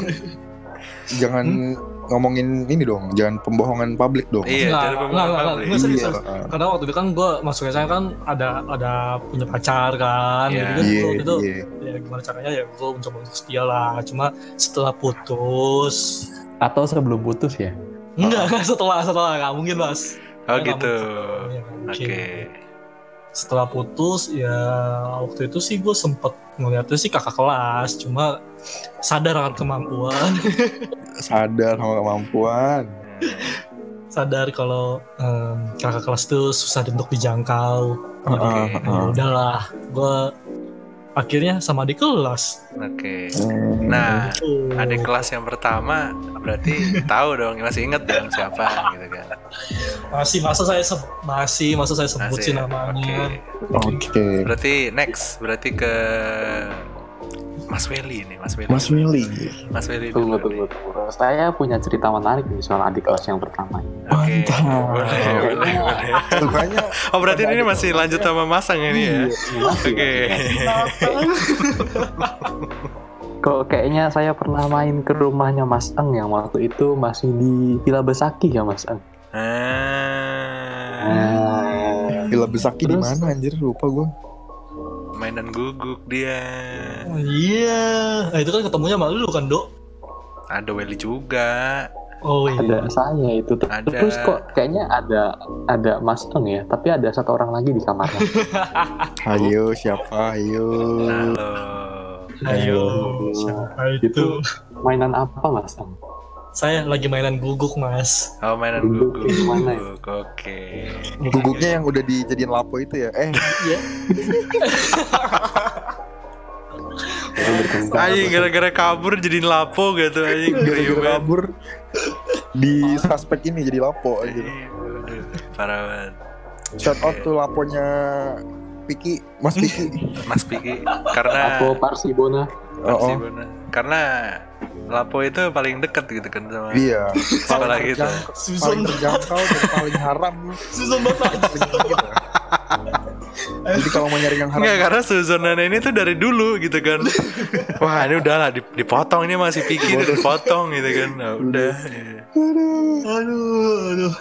jangan ngomongin ini dong jangan pembohongan publik dong Iya, Nggak, dari nggak, pembohongan nggak, publik. nggak, serius, Iya. serius. Karena waktu itu kan gue masuk SMA kan ada ada punya pacar kan, Iya. jadi kan gua waktu itu iya ya gimana caranya ya gue mencoba untuk setia lah. Cuma setelah putus, Atau sebelum putus ya? Enggak setelah setelah nggak mungkin mas. Oh Nggak gitu. Iya, nggak Oke. mungkin. Setelah putus ya waktu itu sih gue sempet ngeliatnya sih kakak kelas, cuma sadar akan kemampuan, sadar sama kemampuan sadar kalau em, kakak kelas tuh susah untuk dijangkau. Jadi Heeh, ya heeh. udahlah gue akhirnya sama di kelas Oke. Hmm. Nah, Tuh. adik kelas yang pertama berarti tahu dong, masih inget dong siapa gitu kan. masih masa saya se- masih masa saya sebut Masih sih ya? namanya Oke. oke Berarti next, berarti ke Mas Weli nih, Mas Weli. Mas Willy Mas Weli. Tunggu, tunggu, tunggu. Saya punya cerita menarik nih soal adik kelas yang pertama. Oke. Mantap. Boleh, boleh, boleh. Rupanya Oh, berarti ini masih lanjut sama Masang ini ya. Iya. Oke. Kok kayaknya saya pernah main ke rumahnya Mas Eng yang waktu itu masih di Villa Besaki ya Mas Eng? Ah, Villa Besaki di mana anjir lupa gua mainan guguk dia. Oh, iya nah, itu kan ketemunya sama lu kan dok Ada Weli juga. oh iya ada saya itu. Ada. Terus kok kayaknya ada ada Mas Eng ya, tapi ada satu orang lagi di kamarnya. ayo siapa ayo Nah, lo. ayo siapa itu Itu mainan apa Mas Eng? Saya lagi mainan guguk mas Oh, mainan Guguk guguk. mana ya? Oke. guguknya yang udah dijadiin lapo itu ya eh Iya. Anjing enggak. gara-gara kabur jadi lapo gitu anjing. Ngeri gara-gara kabur di suspek ini jadi lapo aja Iya, Parah banget. shout out tuh laponya Piki Mas Piki Mas Piki karena Lapo Parsibona. oh, oh. Parsibona. Karena Lapo itu paling deket gitu kan sama iya sekolah terjangkau, Susun paling terjangkau dan paling haram banget. paling gitu. jadi kalau mau nyari yang haram Enggak karena Suzonan ini tuh dari dulu gitu kan. Wah ini udahlah dip- dipotong ini masih Piki ini dipotong gitu kan. Nah, udah. Aduh. Aduh, aduh.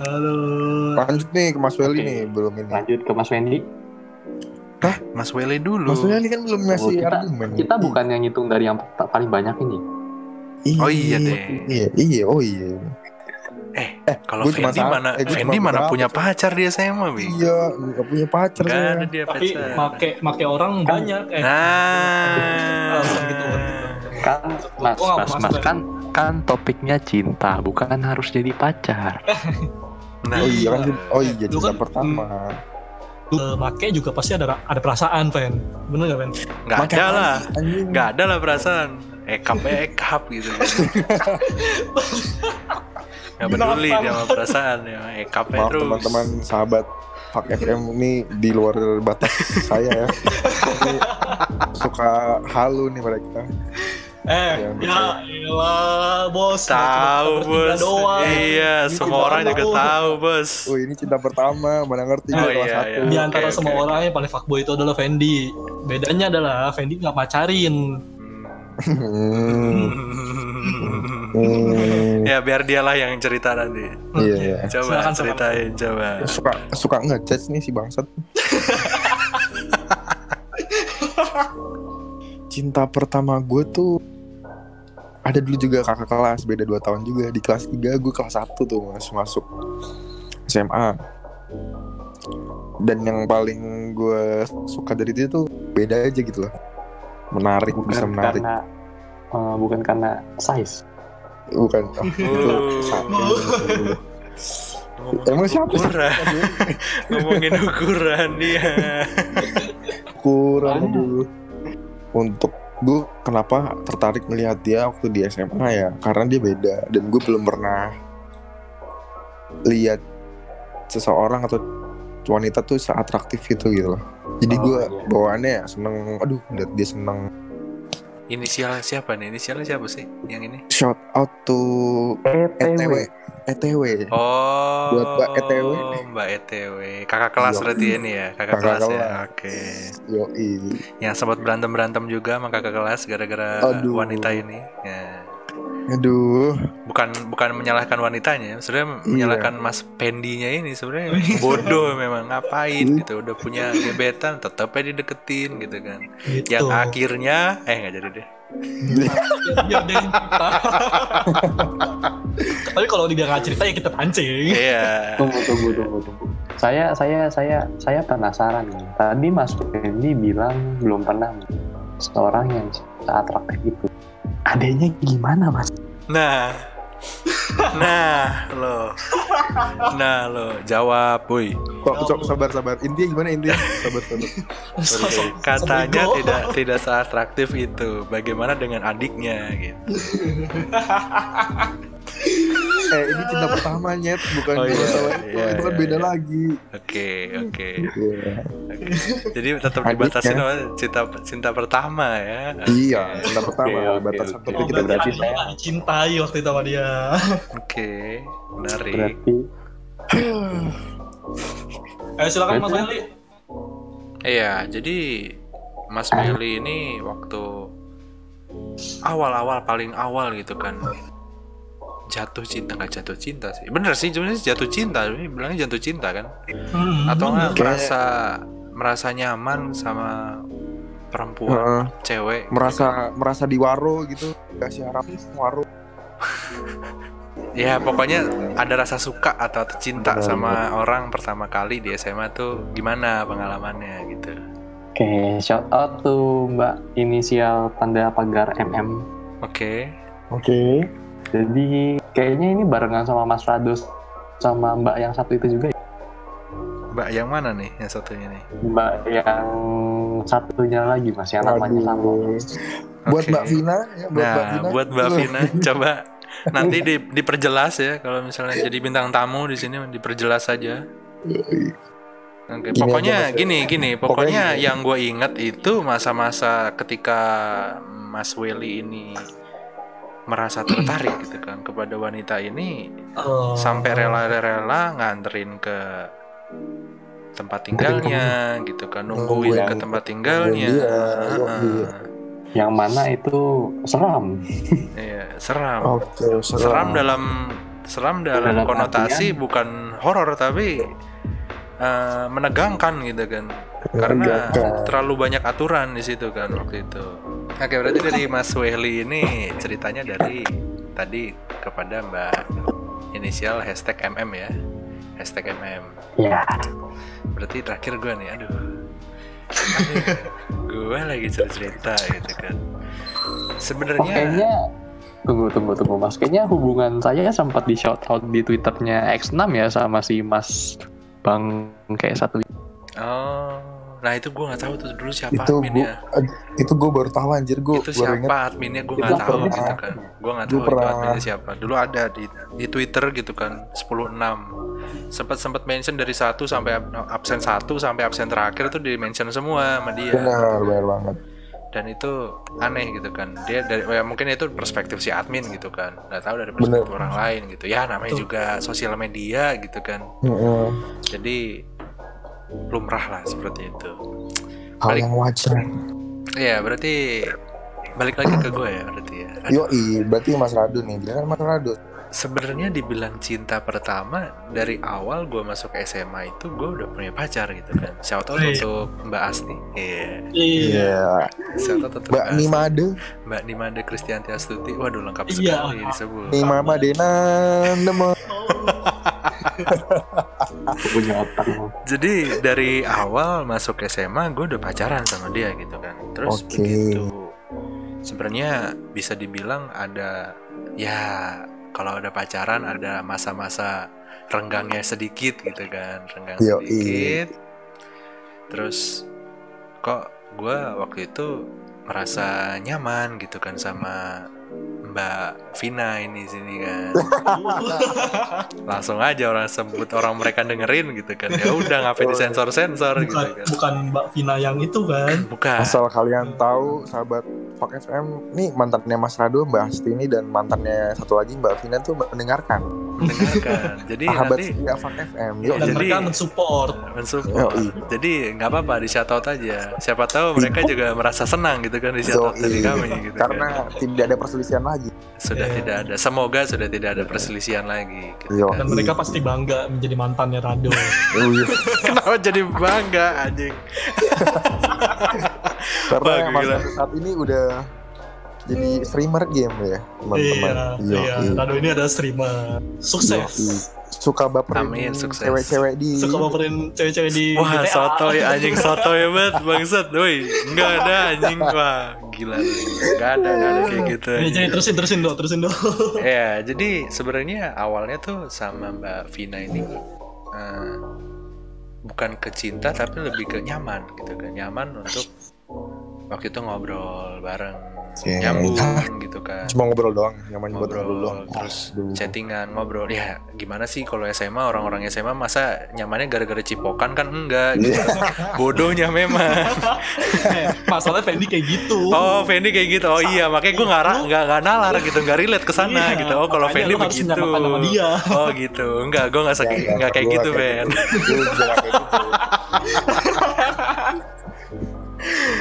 Aduh. lanjut nih ke Mas Weli Oke. nih belum ini Lanjut ke Mas Wendy. Mas Wele dulu. Mas Weli kan belum ngasih Oh, kita, argumen kita bukan yang ngitung dari yang pa- paling banyak ini. Iya, Oh, iya deh. iya iya oh iya Eh, eh kalau cuma Fendi mana eh, Fendi mana punya pacar dia SMA, Bi? iya nggak punya pacar Enggak saya ada dia Tapi pacar. make make orang banyak eh. Nah. Gitu kan. Kan Mas, nggak Mas, Mas kan kan topiknya cinta, bukan harus jadi pacar. Nah, oh iya kan oh iya cinta kan- pertama Lu eh, make juga pasti ada ada perasaan, Pen. Bener gak, Pen? Nggak Pakai ada lah. Nggak ada lah perasaan. Ekap ekap gitu. Nggak peduli dia sama perasaan ya. Ekap maaf terus. teman-teman sahabat Pak FM ini di luar batas saya ya Ini suka halu nih mereka Eh, Ya, ya elah, bos. Tahu bos. doang. Iya, Ini semua orang juga tahu. tahu bos. oh ini cinta pertama mana ngerti Oh, iya, satu iya. Di antara Oke, semua oke. orang yang paling fuckboy itu adalah Fendi. Bedanya adalah Fendi nggak pacarin. Hmm. Hmm. ya biar dialah yang cerita nanti. Iya, iya. Coba silakan. ceritain coba. suka suka ngejudge nih si bangsat cinta pertama gue tuh ada dulu juga kakak kelas beda 2 tahun juga di kelas 3 gue kelas 1 tuh masuk masuk SMA dan yang paling gue suka dari dia tuh beda aja gitu loh menarik Bukan bisa menarik karena eh, bukan karena size. bukan oh, itu Emang siapa sih? ukuran? Ngomongin ukuran dia. kurang dulu untuk gue kenapa tertarik melihat dia waktu di SMA ya karena dia beda dan gue belum pernah lihat seseorang atau wanita tuh seatraktif itu gitu loh jadi Oh, gue iya. bawaannya ya seneng aduh lihat dia seneng Inisial siapa nih? Inisialnya siapa sih yang ini? shout out to ETW ETW Oh, Buat Mbak ETW. Mbak ETW. Kakak kelas Iya. berarti ini ya, kakak, Kakak kelas, ya. kelas. Oke. yoi Yang sempat berantem-berantem juga sama kakak kelas gara-gara wanita ini. Ya. Aduh Bukan bukan menyalahkan wanitanya, sebenarnya Iya. menyalahkan Mas Pendinya ini sebenarnya bodoh memang ngapain gitu. Udah punya gebetan tetap aja dideketin gitu kan. Gitu. Yang akhirnya eh nggak jadi deh. Yang cerita. Tapi kalau dia nggak cerita ya kita pancing. Iya. Tunggu, tunggu, tunggu, tunggu. Saya, saya, saya, saya penasaran nih. Tadi Mas Wendy bilang belum pernah seorang yang atraktif itu. Adanya gimana, Mas? Nah. Nah, lo. Nah, lo jawab, boy. kok cok sabar sabar intinya gimana intinya sabar sabar Sosok- Katanya tidak tidak seatraktif itu. Bagaimana dengan adiknya gitu. eh ini cinta pertama nyet bukan Oh, iya, iya, itu kan iya, beda iya. lagi Oke, oke. Iya. oke. Jadi tetap Adiknya. dibatasin sama cinta cinta pertama ya. Iya, cinta pertama Oke, oke, batasan oke. tapi Oh, kita berarti saya- nggak dicintai waktu itu sama dia. Oke, menarik. Berarti Eh silakan Mas Wendy. Iya, jadi Mas Meli ini waktu awal-awal paling awal gitu kan jatuh cinta nggak jatuh cinta sih. Bener sih sebenarnya jatuh cinta ini bilangnya jatuh cinta kan. Hmm, atau nggak Kayak- merasa merasa nyaman sama perempuan Heeh, cewek? Merasa merasa diwaro gitu kasih harap waro. Ya pokoknya ada rasa suka atau cinta Benar, sama orang pertama kali di SMA tuh gimana pengalamannya gitu? Oke, shout out to Mbak inisial tanda pagar MM. oke. Oke. Jadi kayaknya ini barengan sama Mas Rados sama Mbak yang satu itu juga. ya? Mbak yang mana nih yang satunya nih? Mbak yang satunya lagi mas yang namanya sama. Buat. Mbak Vina ya, buat Mbak Nah, Vina. buat Mbak. Vina, coba nanti di, diperjelas ya kalau misalnya jadi bintang tamu di sini diperjelas saja. Oke, Gini pokoknya aja, gini gini, Pokoknya pokoknya yang gue inget itu masa-masa ketika Mas Willy ini merasa tertarik gitu kan kepada wanita ini Oh. sampai rela-rela nganterin ke tempat tinggalnya gitu kan nungguin ke tempat tinggalnya dia. Yang mana itu seram. Iya, seram Oke, seram. seram dalam seram dalam Dalam konotasi bukan horor tapi eh, menegangkan gitu kan karena Menegangkan. terlalu banyak aturan di situ kan waktu itu oke berarti dari Mas Wehli ini ceritanya dari tadi kepada Mbak inisial hashtag MM ya hashtag MM Ya. berarti terakhir gue nih aduh gue lagi cerita gitu kan Oh, sebenarnya kayaknya tunggu tunggu tunggu mas. Kayaknya hubungan saya sempat di shout out di twitternya X6 ya sama si Mas Bang kayak satu. Oh, nah itu gue nggak tahu tuh dulu siapa itu adminnya. gua itu gue baru tahu anjir gue itu baru inget siapa adminnya gue nggak tahu pernah- gitu kan. Gue nggak gua tahu itu pernah- adminnya siapa. Dulu ada di di Twitter gitu kan 10.6 sempat sempat mention dari satu sampai ab- absen satu sampai absen terakhir tuh di mention semua sama dia benar benar banget dan itu aneh gitu kan dia dari ya mungkin itu perspektif si admin gitu kan nggak tahu dari perspektif Bener. orang lain gitu ya namanya Betul. juga sosial media gitu kan Heeh. jadi lumrah lah seperti itu hal Balik. yang wajar Iya berarti balik lagi ke gue ya berarti ya. Aduh, Yoi, berarti Mas Radu nih, dia kan Mas Radu. Sebenarnya dibilang cinta pertama dari awal gue masuk SMA itu gue udah punya pacar gitu kan. Shout out Iya. untuk Mbak Asti. Iya. Iya. Iya. Shout out untuk Mbak Asti. Nimade, Mbak Nimade Kristianti Astuti. Waduh lengkap Iya. sekali disebut. Nimama Denan, punya otak. Jadi dari awal masuk SMA gue udah pacaran sama dia gitu kan. Terus Oke. begitu sebenarnya bisa dibilang ada ya kalau ada pacaran ada masa-masa renggangnya sedikit gitu kan, renggang Yoi. sedikit. Terus kok gue waktu itu merasa nyaman gitu kan sama Mbak Vina ini sini kan. Langsung aja orang sebut orang mereka dengerin gitu kan. Ya udah ngapain disensor-sensor gitu bukan kan. bukan Mbak Vina yang itu kan Bukan. Asal kalian tahu, sahabat Fak FM, nih mantannya Mas Radu, Mbak Asti ini dan mantannya satu lagi Mbak Vina tuh mendengarkan. mendengarkan. Jadi Sahabat nanti setia Fak FM. Yuk, dan jadi- mereka mensupport mensupport. Yoi. Jadi nggak apa-apa di shout out aja. Siapa tahu mereka juga merasa senang gitu kan di shout out dari kami gitu Karena kan. tidak ada perselisihan lagi. Sudah Iya. tidak ada. Semoga sudah tidak ada perselisihan lagi gitu Yo. kan. dan mereka pasti bangga menjadi mantannya Rado Wih, Kenapa jadi bangga anjing? Karena Wah, Mas gila. Radu saat ini udah jadi streamer game ya, teman-teman. iya iya iya. Rado ini adalah streamer sukses Yoi. Suka baperin Amin, sukses. cewek-cewek di suka baperin cewek-cewek di Wah, GTA. sotoy anjing sotoy banget bangsat. Woi, enggak ada anjing. Wah, gila. Enggak ada, enggak ada kayak gitu. Ini anjing. jadi terusin terusin dong terusin dong Ya, jadi sebenarnya awalnya tuh sama Mbak Vina ini eh, bukan ke cinta tapi lebih ke nyaman gitu kan. Nyaman untuk waktu itu ngobrol bareng, Oke. nyambung Hah? gitu kan. Cuma ngobrol doang, nyaman ngobrol Ngobrol, doang. terus Aduh. chattingan, ngobrol. Ya, gimana sih kalau SMA orang-orang SMA masa nyamannya gara-gara cipokan kan enggak gitu. Bodohnya memang. Masalahnya Fendi kayak gitu Oh, Fendi kayak gitu. Oh iya, makanya gue nggak nggak nggak nalar gitu, nggak relate ke sana Iya, gitu. Oh, kalau Fendi begitu. sama dia. Oh gitu. Enggak, gue nggak sakit, nggak kayak gua gitu, kayak Ben.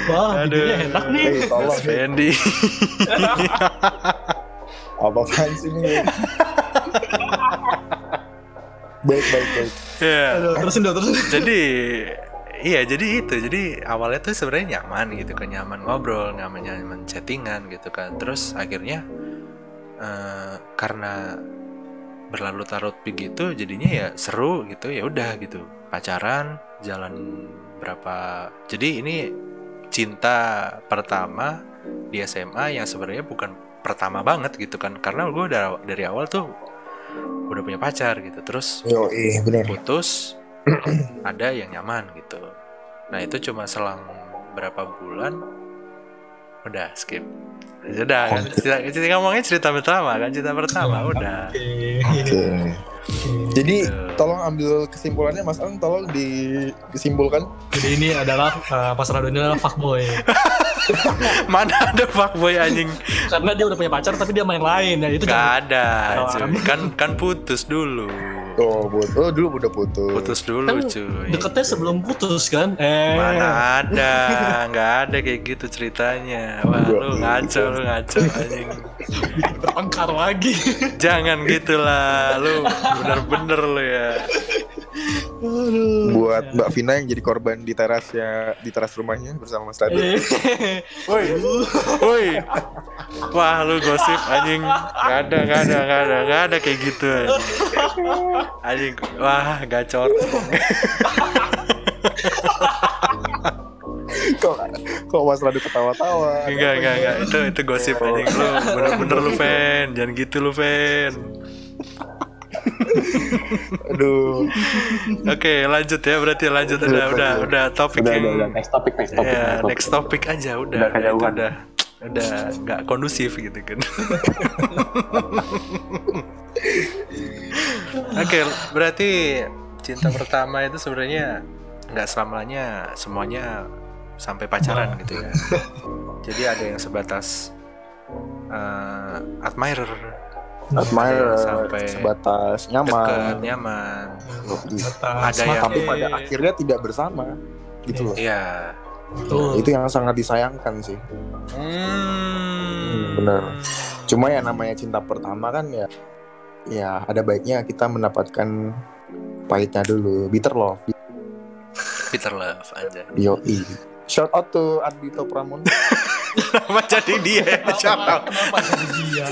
wah Aduh. enak nih Hei, tolong. Fendi. Apa apaan sih ini? baik, baik, baik. ya. Aduh, terusin dong terusin Jadi Iya jadi itu jadi awalnya tuh sebenarnya nyaman gitu kan nyaman ngobrol nyaman nyaman chattingan gitu kan terus akhirnya eh, karena berlarut-larut begitu jadinya ya seru gitu ya udah gitu pacaran jalan berapa jadi ini cinta pertama di SMA yang sebenarnya bukan pertama banget gitu kan karena gue udah dari awal tuh udah punya pacar gitu terus Yo, eh, bener. putus ada yang nyaman gitu nah itu cuma selang berapa bulan udah skip sudah kan cerita, cerita ngomongin cerita pertama kan cerita pertama udah Oke. Oke. Jadi tolong ambil kesimpulannya Mas Ang tolong disimpulkan. Jadi ini adalah uh, Mas Rado ini adalah fuckboy. mana ada fuckboy anjing? Karena dia udah punya pacar tapi dia main lain. Ya itu Gak jangan- ada kan kan putus dulu Oh, but oh dulu udah putus. putus dulu Kan cuy deketnya sebelum putus kan? Eh. Mana ada, nggak ada kayak gitu ceritanya. Wah, lu ngaco, lu ngaco anjing. Bertengkar lagi. Jangan gitulah, lu bener-bener lu ya. Aduh. Buat Mbak Vina yang jadi korban di terasnya di teras rumahnya bersama Mas Rado. Eh. Woi, woi. Wah, lu gosip anjing. Nggak ada, nggak ada, nggak ada, nggak ada kayak gitu anjing. Anjing, wah gacor. kok kok Mas Rado ketawa-tawa. Enggak, enggak, enggak. Itu itu gosip anjing lu. Bener-bener lu fan. Jangan gitu lu fan. Aduh. Oke, lanjut ya. Berarti lanjut udah, udah, udah topik Udah, yang udah, udah. Next topic, next topic. ya next topic. next topic aja udah Udah udah, udah udah nggak kondusif gitu kan oke berarti cinta pertama itu sebenarnya nggak selamanya semuanya sampai pacaran gitu ya jadi ada yang sebatas eh, admirer Admire Sampai sebatas deket nyaman. nyaman Atas Ada yang- Tapi pada akhirnya tidak bersama. Gitu loh. iya Betul. Itu yang sangat disayangkan sih. hmm, benar. Cuma ya namanya cinta pertama kan ya ya ada baiknya kita mendapatkan pahitnya dulu. Bitter love. bitter love aja Yoi. Shout out to Ardito Pramon. Kenapa jadi dia shout out Kenapa jadi dia?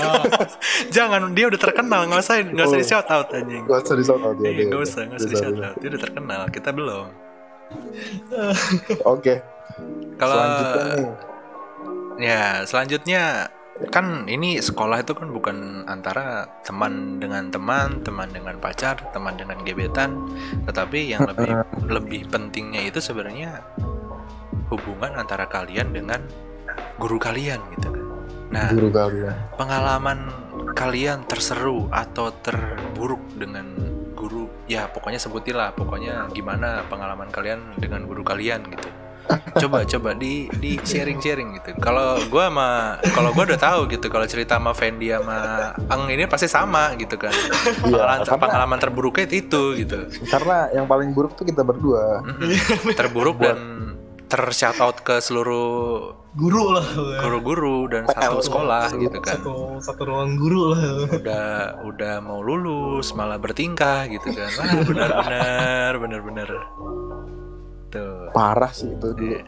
Jangan, dia udah terkenal, nggak usah nggak usah Oh. di shout out anjing. Gak usah di shout out ya. Nggak usah, nggak usah di shout out. Dia udah terkenal, kita belum. Oke. Kalau Selanjutnya nih. ya selanjutnya kan ini sekolah itu kan bukan antara teman dengan teman, teman dengan pacar, teman dengan gebetan, tetapi yang lebih lebih pentingnya itu sebenarnya hubungan antara kalian dengan guru kalian gitu kan. Nah, Guru kalian. pengalaman kalian terseru atau terburuk dengan guru ya pokoknya sebutilah pokoknya gimana pengalaman kalian dengan guru kalian gitu coba coba di di sharing sharing gitu. Kalau gua sama kalau gua udah tahu gitu kalau cerita sama Fendi sama Ang ini pasti sama gitu kan. Pengalaman, karena- pengalaman terburuknya itu gitu. Karena yang paling buruk tuh kita berdua. Terburuk dan tershout out ke seluruh Guru lah. guru-guru dan satu sekolah gitu kan. Satu satu ruang guru lah. udah udah mau lulus malah bertingkah gitu kan. Benar-benar benar-benar tuh Parah sih itu dulu. Iya.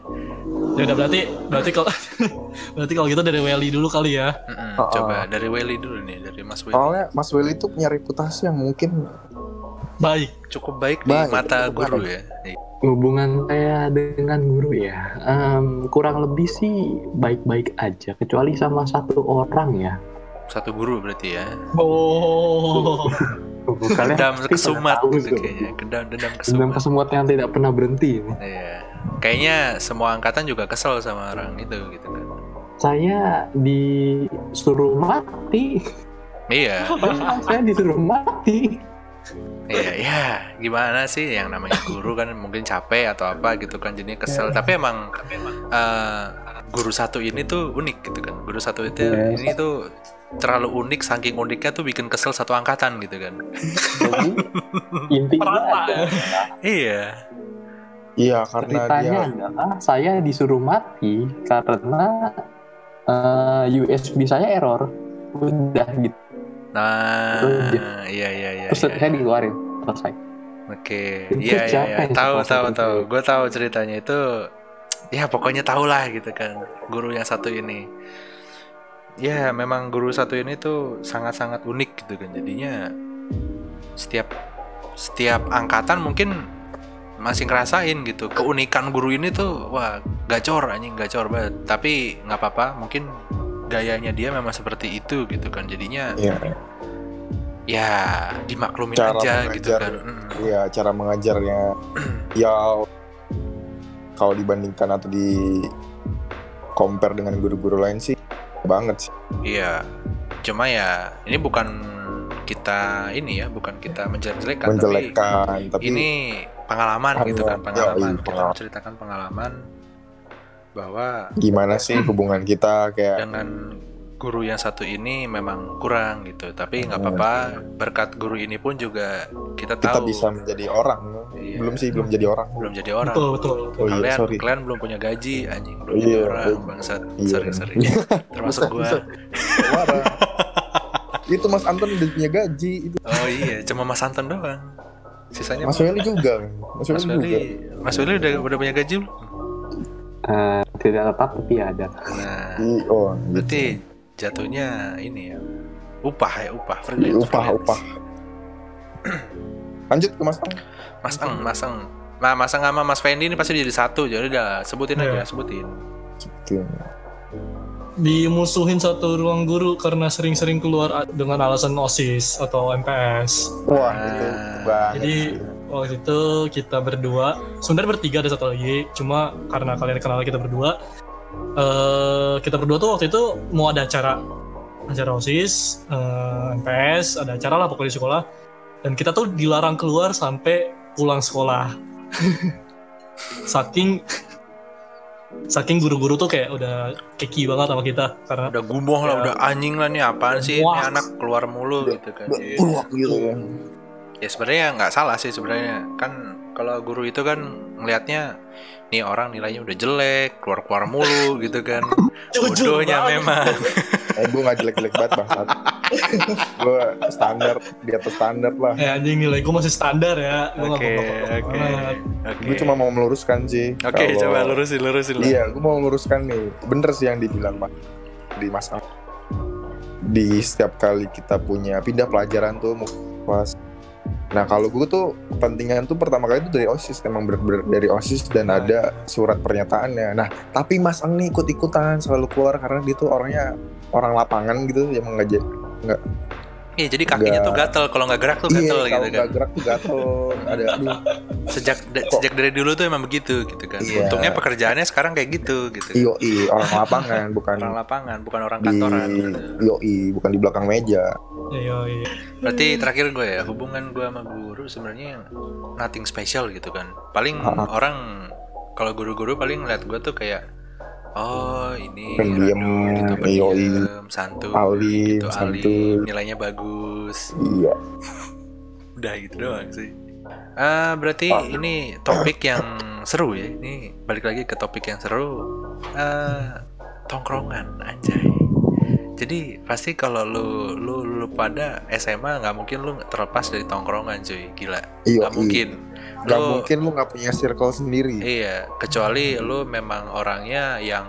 Ya udah berarti berarti kalau berarti kalau gitu dari Welly dulu kali ya. Mm-mm, Oh, coba dari Welly dulu nih dari Mas Welly Soalnya Mas Willy tuh punya reputasi yang mungkin Baik. cukup baik di Baik, mata cukup guru baik. ya. Hubungan saya dengan guru ya, em, kurang lebih sih baik-baik aja, kecuali sama satu orang ya. Satu guru berarti ya Oh. Kalian dendam kesumat gitu kayaknya dendam dendam Dendam kesumat yang tidak pernah berhenti. iya kayaknya semua angkatan juga kesel sama orang itu gitu kan Saya disuruh mati, iya saya disuruh mati. Iya, ya gimana sih yang namanya guru kan mungkin capek atau apa gitu kan jadinya kesel. Tapi emang eh, guru satu ini tuh unik gitu kan. Guru satu itu Yes. ini tuh terlalu unik, saking uniknya tuh bikin kesel satu angkatan gitu kan. Jadi intinya adalah Iya. iya karena ceritanya dia adalah saya disuruh mati karena eh, USB saya error. Udah gitu. Nah, Udah. iya iya iya. Terus iya. saya dikeluarin. Selesai. Oke, iya iya iya. Tahu tahu tahu. Gue tahu ceritanya itu. Ya pokoknya tau lah gitu kan. Guru yang satu ini. Ya memang guru satu ini tuh sangat-sangat unik gitu kan. Jadinya setiap setiap angkatan mungkin masih ngerasain gitu keunikan guru ini tuh wah gacor anjing gacor banget tapi nggak apa-apa mungkin gayanya dia memang seperti itu gitu kan jadinya Iya. ya dimaklumin Cara aja gitu mengajar. kan Mm. Iya, cara mengajarnya ya kalau dibandingkan atau di compare dengan guru-guru lain sih banget sih. Iya, cuma ya ini bukan kita ini ya, bukan kita menjelek-jelekan, tapi menjelekkan tapi ini pengalaman gitu kan, pengalaman. iya, Kita pengalaman. menceritakan pengalaman bahwa gimana sih hubungan kita kayak dengan guru yang satu ini memang kurang gitu, tapi nggak Hmm. apa-apa. Berkat guru ini pun juga kita kita tahu bisa menjadi orang. Iya. Belum sih, belum jadi orang. belum jadi orang. betul betul, betul. Oh iya, kalian sorry. kalian belum punya gaji anjing belum Iya, jadi orang iya. bangsat Iya. sorry sorry termasuk gua itu Mas Anton udah punya gaji itu. oh iya cuma Mas Anton doang sisanya Mas Weli juga. Mas Mas Weli juga. Mas Weli udah udah punya gaji belum Eh, tidak tetap tapi ada. nah Oh, gitu. berarti jatuhnya ini ya upah ya upah freelance, upah freelance. upah. Lanjut ke Mas Ang. Mas Eng Mas Eng nah Mas Eng sama Mas Fendi ini pasti jadi satu jadi udah sebutin Iya. aja sebutin Gitu. dimusuhin satu ruang guru karena sering-sering keluar dengan alasan osis atau MPS Wah, Nah, itu banget. Jadi waktu itu kita berdua, sebenarnya bertiga ada satu lagi, cuma karena kalian kenal kita berdua, eh kita berdua tuh waktu itu mau ada acara, acara osis, eh, MPS, ada acara lah pokoknya di sekolah, dan kita tuh dilarang keluar sampai pulang sekolah. saking saking guru-guru tuh kayak udah keki banget sama kita karena udah gumoh lah Ya. udah anjing lah nih apaan sih ini anak keluar mulu Udah- gitu kan Udah Iya. gitu ya. ya sebenarnya nggak salah sih sebenarnya kan kalau guru itu kan ngelihatnya nih orang nilainya udah jelek keluar keluar mulu gitu kan bodohnya memang Eh, gue gak jelek-jelek banget bangsat. gue standar di atas standar lah. Eh anjing nilai gue masih standar ya, gue oke nggak oke Gue cuma mau meluruskan sih. oke kalau- coba lurusin lurusin lah. Iya, gue mau meluruskan nih. Bener sih yang dibilang Mas di Mas Ang. Di setiap kali kita punya pindah pelajaran tuh mau pas. Nah kalau gue tuh kepentingan tuh pertama kali itu dari osis emang bener-bener dari osis dan Nah. ada surat pernyataannya. Nah tapi Mas Ang nih ikut-ikutan selalu keluar karena dia tuh orangnya orang lapangan gitu yang mengajar. Iya jadi kakinya Nggak. tuh gatel kalau nggak gerak tuh Iya, gatel kalau gitu kan nggak gerak tuh gatel. Ada aduh. sejak da- Kok- sejak dari dulu tuh emang begitu gitu kan Iya. untungnya pekerjaannya sekarang kayak gitu gitu Iyo orang lapangan bukan orang lapangan bukan orang di kantoran gitu. yoi bukan di belakang meja. Iya, iya. Berarti terakhir gue ya hubungan gue sama guru sebenarnya nothing special gitu kan. Paling Ah. orang kalau guru-guru paling ngeliat gue tuh kayak oh ini Pendiam, yoi. santun, Alim, gitu, santun. nilainya bagus. Iya. Udah gitu doang sih. Ah, berarti Ah. ini topik yang seru ya. Ini balik lagi ke topik yang seru. Ah, tongkrongan anjay. Jadi pasti kalau lu lu lu pada SMA nggak mungkin lu terlepas dari tongkrongan cuy, gila. Iya. Nggak mungkin. Gak Lu- mungkin lu nggak punya circle sendiri. Iya, kecuali lu memang orangnya yang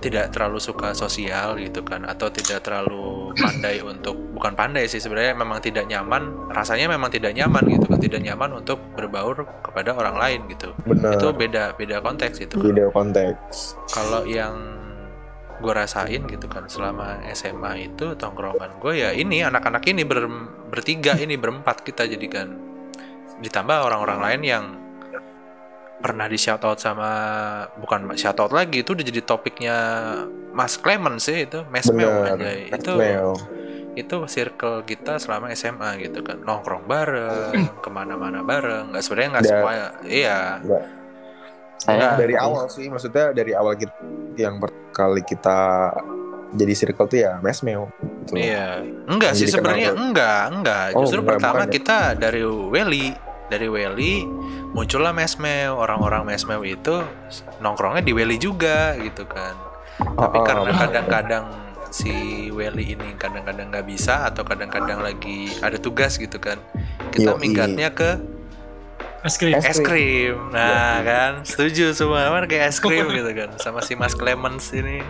tidak terlalu suka sosial gitu kan atau tidak terlalu pandai untuk bukan pandai sih sebenarnya memang tidak nyaman rasanya memang tidak nyaman gitu kan tidak nyaman untuk berbaur kepada orang lain gitu Bener. itu beda beda konteks itu Beda konteks. kalau yang gue rasain gitu kan selama SMA itu tongkrongan gue ya ini anak-anak ini ber- bertiga ini berempat kita jadikan ditambah orang-orang lain yang pernah di shout out sama bukan shout out lagi itu udah jadi topiknya Mas Clement sih itu Bener. aja itu Mel. itu circle kita selama SMA gitu kan nongkrong bareng ke mana-mana bareng nggak sebenarnya nggak semua iya Saya Nggak. Dari awal sih, maksudnya dari awal kita yang kali kita jadi circle tuh ya mesmeo. Gitu. Iya, enggak Yang sih sebenarnya enggak, enggak. Oh, Justru enggak, pertama bukan ya? kita dari Welly, dari Welly muncullah Mesmeo, orang-orang Mesmeo itu nongkrongnya di Welly juga gitu kan. Tapi Oh, oh, karena kadang-kadang si Welly ini kadang-kadang nggak bisa atau kadang-kadang lagi ada tugas gitu kan. Kita Yoi. minggatnya ke Es krim. Es krim. Nah, kan setuju semua kan kayak es krim gitu kan sama si Mas Clemens ini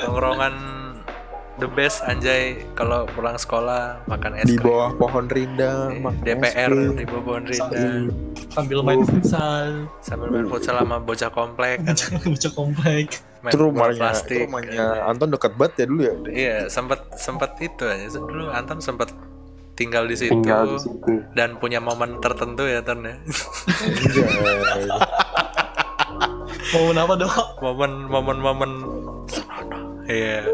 nongkrongan the best anjay. Kalau pulang sekolah makan es Di krim. bawah pohon rindang, Eh, makan es DPR krim. di bawah pohon rindang sambil main futsal. Sambil main futsal sama bocah komplek kan. Bocah komplek. Main Itu rumahnya, itu plastik rumahnya Anton deket banget ya dulu ya. iya sempat sempat itu aja. Dulu Anton sempat tinggal di situ tinggal di situ. dan punya momen tertentu ya Ton ya. Mau apa dong momen momen momen. Iya.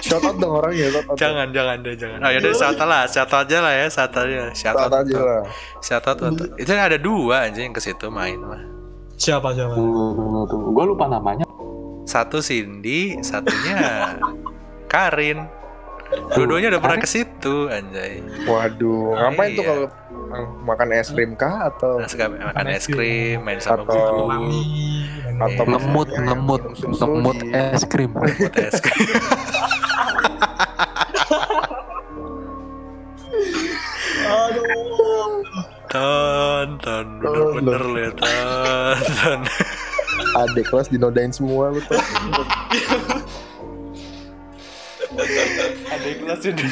Shout out dong orangnya, jangan jangan deh jangan. Oh yaudah shout out lah shout out aja lah ya shout out aja shout out. aja lah. shout out untuk itu ada dua aja yang ke situ main mah. Siapa siapa? Tunggu tunggu tunggu. Gue lupa namanya. Satu Cindy satunya Karin. Dua-duanya udah pernah ke situ anjay. Waduh, ngapain tuh Iya. Kalau makan es krim kah atau Nah, suka makan es krim. main sama Atau- mami atau ngemut ngemut ngemut es krim. Buat es krim. Aduh ton ton bener-bener lu ya ton ton. Adik kelas dinodain semua lu tuh. ada kelas ini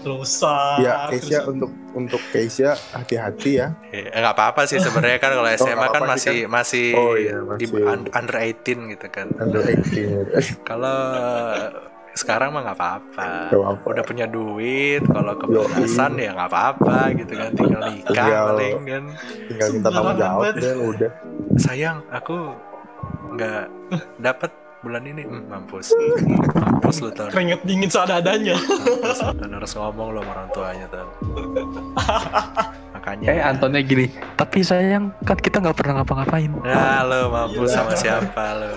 rusak ya, Keisha untuk untuk Keisha hati-hati ya. Ya, nggak apa-apa sih sebenarnya kan kalau SMA nggak kan masih sih masih, Oh, iya, di masih. un- under 18 gitu kan. Under 18. Kalau sekarang mah nggak apa-apa. Nggak apa-apa. Udah punya duit, kalau kebebasan ya nggak apa-apa gitu kan. Tinggal nikah Tinggal- paling kan. Tinggal minta tanggung jawab dan udah. Sayang, aku nggak dapat bulan ini. Hmm, mampus. Mampus lu tahun. keringet dingin seadanya Mampus lu Ton. harus ngomong lu sama orang tuanya tuh. Makanya. kayak Antonnya gini tapi sayang kan kita nggak pernah ngapa-ngapain Ya lo mampus sama siapa lo?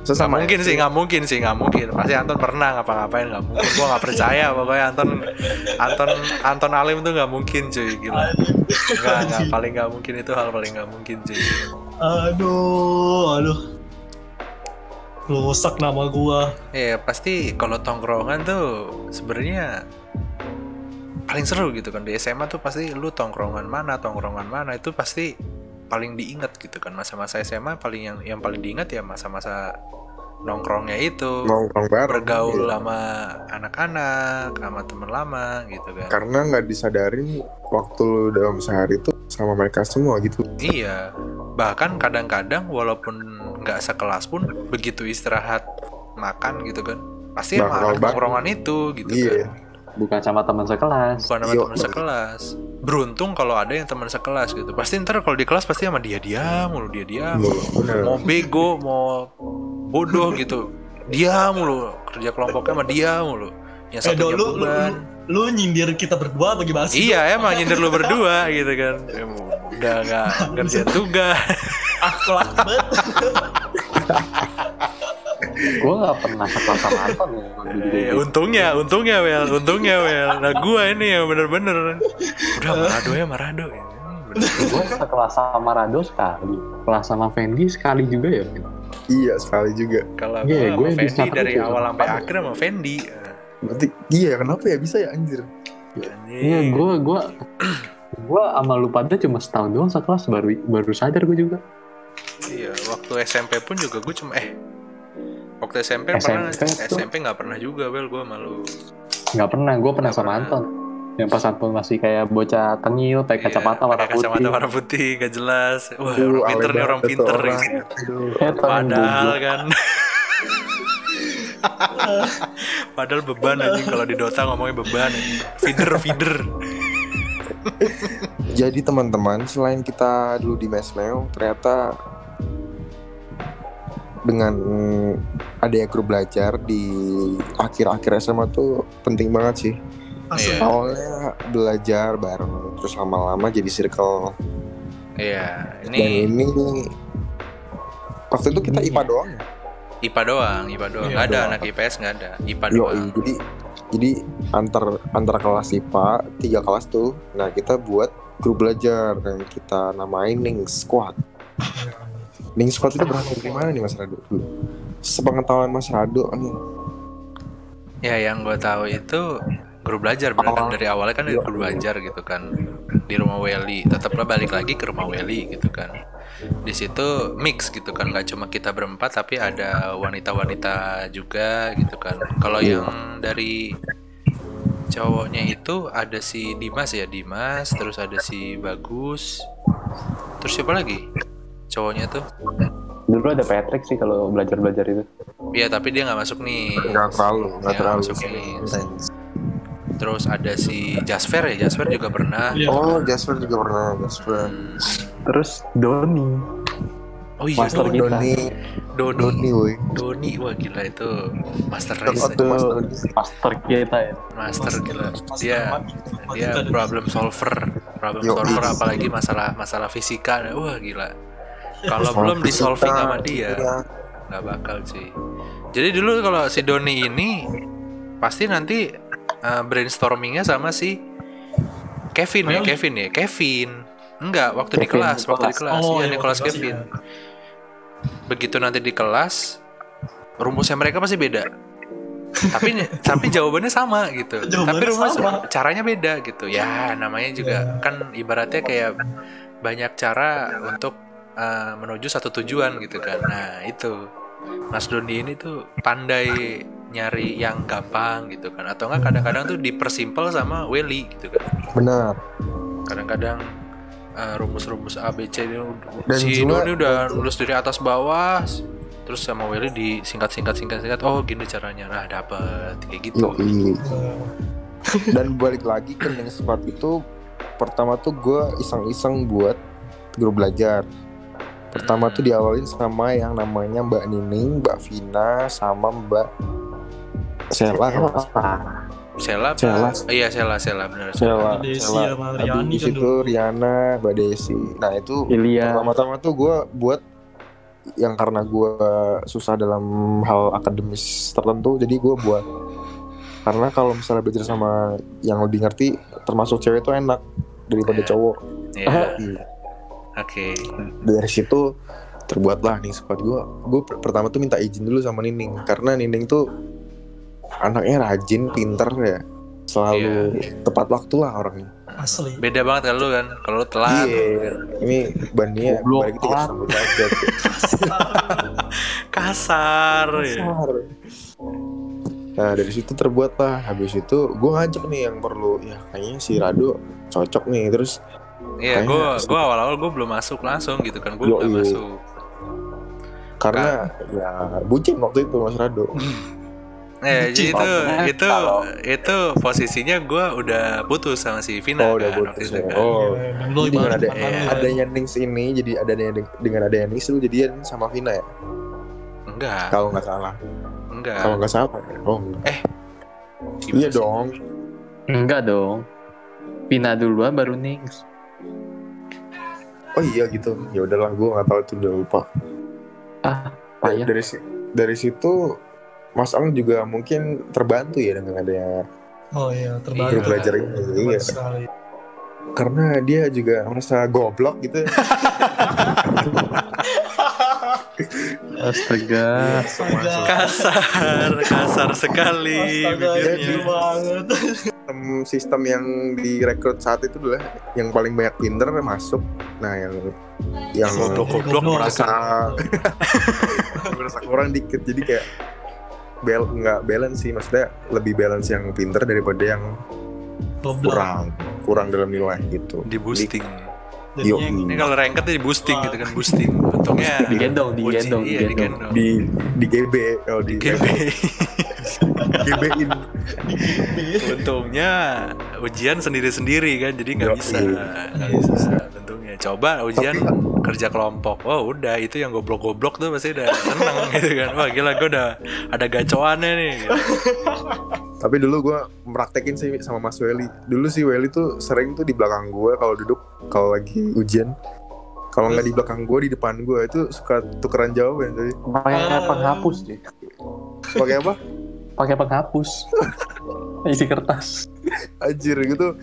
Sesama mungkin SD. sih, nggak mungkin sih, nggak mungkin. Pasti Anton pernah ngapa-ngapain, nggak mungkin. Gua nggak percaya, pokoknya Anton, Anton, Anton Alim tuh nggak mungkin cuy, gila. Nggak, nggak, paling nggak mungkin itu hal paling nggak mungkin cuy. aduh aduh rusak nama gua Ya pasti kalau tongkrongan tuh sebenarnya paling seru gitu kan di SMA tuh pasti lu tongkrongan mana, tongkrongan mana itu pasti paling diingat gitu kan masa-masa SMA paling yang yang paling diingat ya masa-masa nongkrongnya itu. nongkrong bareng. bergaul Iya. sama anak-anak, sama temen lama gitu kan. Karena nggak disadarin waktu dalam sehari itu sama mereka semua gitu. Iya, bahkan kadang-kadang walaupun nggak sekelas pun begitu istirahat makan gitu kan, pasti Bakal emang tongkrongan itu gitu Iya. kan. bukan sama teman sekelas Bukan sama teman sekelas. Beruntung kalau ada yang teman sekelas gitu. Pasti ntar kalau di kelas pasti sama dia diam mulu, dia diam. Bener. Mau bego, mau bodoh gitu. Dia mulu kerja kelompoknya sama dia mulu. Yang eh satunya do lu, lu, beban. lu, lu nyindir kita berdua bagi bahas Iya emang nyindir lu berdua gitu kan. Udah gak ngerjain tugas akhlak banget. Gue nggak pernah sekelas sama Anton ya dulu Ya, gitu. Untungnya, untungnya Wel Untungnya Wel. Nah gua ini yang bener-bener. Udah Marado ya Marado. Ya gue sekelas sama Rado sekali kelas sama Fendi sekali juga ya Iya sekali juga. Kalau Iya, gua gue sama Fendi dari ya, awal sampai akhir sama Fendi Berarti iya kenapa ya bisa ya anjir? Anjing. iya gue gue gue sama lu pada cuma setahun doang sekelas baru baru sadar gue juga Iya waktu SMP pun juga gue cuma Eh Waktu SMP, pernah SMP tuh- SMP gak pernah juga Wel gue malu nggak pernah gue pernah Nggak sama pernah. Anton yang pas Anton masih kayak bocah tengil pakai kacamata warna Iya, kacamata putih warna putih Gak jelas Wah Aduh, orang pinter nih orang pinter orang. gitu. Padahal kan Padahal beban anjing kalau di Dota ngomongnya beban anjing. Feeder feeder. Jadi teman-teman, selain kita dulu di Mesmeo, ternyata dengan adanya grup belajar di akhir-akhir SMA tuh penting banget sih. Asli. Iya. Awalnya belajar bareng, terus lama-lama jadi circle. Iya, Dan ini ini waktu itu kita IPA doang ya. IPA doang, IPA doang. Iya, Nggak ada doang. anak IPS nggak ada. IPA Yo, doang. jadi jadi antar antar kelas IPA tiga kelas tuh. Nah kita buat grup belajar dan kita namain Ning Squad. Ning Squad itu berasal dari mana nih Mas Rado? Sepengetahuan Mas Rado nih. Ya yang gue tahu itu guru belajar bener kan dari awalnya kan dari Iya. guru belajar gitu kan. di rumah Welly tetaplah balik lagi ke rumah Welly gitu kan di situ mix gitu kan nggak cuma kita berempat tapi ada wanita-wanita juga gitu kan. Kalau yang dari cowoknya itu ada si Dimas ya Dimas terus ada si Bagus. Terus siapa lagi cowoknya tuh? Dulu ada Patrick sih kalau belajar-belajar itu. Iya tapi dia nggak masuk nih. Nggak terlalu nggak terlalu masuk sih. Terus ada si Jasper ya Jasper juga pernah Iya. oh Jasper juga pernah Jasper Hmm. Terus Doni. oh iya Master Doni kita. Doni Doni Doni woi Doni wah gila itu master race out to Mas Doni. Master kita ya. master gila Master dia matematika dia dari- problem solver problem Yo, solver iya. apalagi masalah masalah fisika wah gila kalau belum di solving sama dia iya. nggak bakal sih jadi dulu kalau si Doni ini pasti nanti uh, brainstormingnya sama si Kevin ya Well, Kevin ya? Kevin. Enggak waktu di Kevin kelas waktu di kelas. Oh, iya iya, Nicholas di kelas, Kevin. begitu nanti di kelas rumusnya mereka pasti beda. Tapi tapi jawabannya sama gitu. Jawabannya tapi rumus sama. caranya beda gitu. Ya namanya juga Iya. kan ibaratnya kayak banyak cara untuk uh, menuju satu tujuan gitu kan. Nah itu. Mas Doni ini tuh pandai nyari yang gampang gitu kan. Atau enggak kadang-kadang tuh dipersimpel sama Welly gitu kan. Benar. Kadang-kadang uh, rumus-rumus A B C ini Dan si Doni udah nulis dari atas bawah terus sama Welly disingkat singkat singkat singkat oh gini caranya. Nah dapet kayak gitu. Yoi. Dan balik lagi ke Ning Squad itu pertama tuh gue iseng-iseng buat grup belajar. Pertama tuh diawalin sama yang namanya Mbak Nining, Mbak Vina, sama Mbak Sela. Sela? Sela. iya Sela Sela benar Sela, Sela. Riani kan itu. Riana, Mbak Desi. Nah itu Ilya. pertama-tama tuh gue buat yang karena gue susah dalam hal akademis tertentu, jadi gue buat karena kalau misalnya belajar sama yang lebih ngerti, termasuk cewek itu enak daripada Iya. cowok. Iya, Iya. oke Dari situ terbuatlah nih squad gue. Gue pertama tuh minta izin dulu sama Nining karena Nining tuh anaknya rajin, pinter ya, selalu tepat waktu lah orangnya. asli beda banget kan lu kan kalau lu telat Iya, ini bannya Goblok, balik tiga telat. setengah derajat. kasar ya. Nah dari situ terbuat lah. Habis itu gue ngajak nih yang perlu ya kayaknya si Rado cocok nih. Terus Iya, gue gue awal-awal gue belum masuk langsung gitu kan, gue udah masuk. karena ya bucin waktu itu Mas Rado. Eh, jadi Bucin. itu Kalau- itu itu posisinya gue udah putus sama si Vina Oh udah kan, putus itu ya. kan. Oh. Lu Jadi dengan ada ya. adanya Nings ini jadi adanya dengan adanya Nings lu jadian sama Vina ya Enggak, kalau nggak salah enggak. kalau nggak salah ya? oh enggak. Gimana iya sih? dong Enggak dong. Pina duluan baru Nings. oh iya gitu ya udahlah gue nggak tahu itu udah lupa Ah, dari, payah. dari dari situ Mas Ang juga mungkin terbantu ya dengan adanya oh iya Iya. terbaru grup belajar ini iya sekali karena dia juga merasa goblok gitu Astaga. Astaga. kasar, kasar sekali Astaga, banget. sistem sistem yang direkrut saat itu adalah yang paling banyak pinter masuk nah yang yang Goblok-goblok Goblok. merasa merasa merasa kurang dikit jadi kayak bel nggak balance sih maksudnya lebih balance yang pinter daripada yang kurang kurang dalam nilai gitu di boosting. Yo, Jadinya Ini kalau ranked tuh di boosting gitu kan, boosting. Untungnya Digendong, uji- digendong, iya, digendong. di di GB kalau di GB. GB in Untungnya ujian sendiri-sendiri kan, jadi nggak Yo, bisa, iya. nggak bisa. Untungnya coba ujian kerja kelompok. Oh udah itu yang goblok-goblok tuh pasti udah seneng gitu kan. Wah gila gue udah ada gacoannya nih. gitu. tapi dulu gue meraktekin sih sama Mas Welly dulu sih Welly tuh sering tuh di belakang gue kalau duduk kalau lagi ujian kalau nggak di belakang gue di depan gue itu suka tukeran jawaban jadi Pakai Ah. penghapus deh. pakai apa Pakai penghapus. Isi kertas. Anjir gitu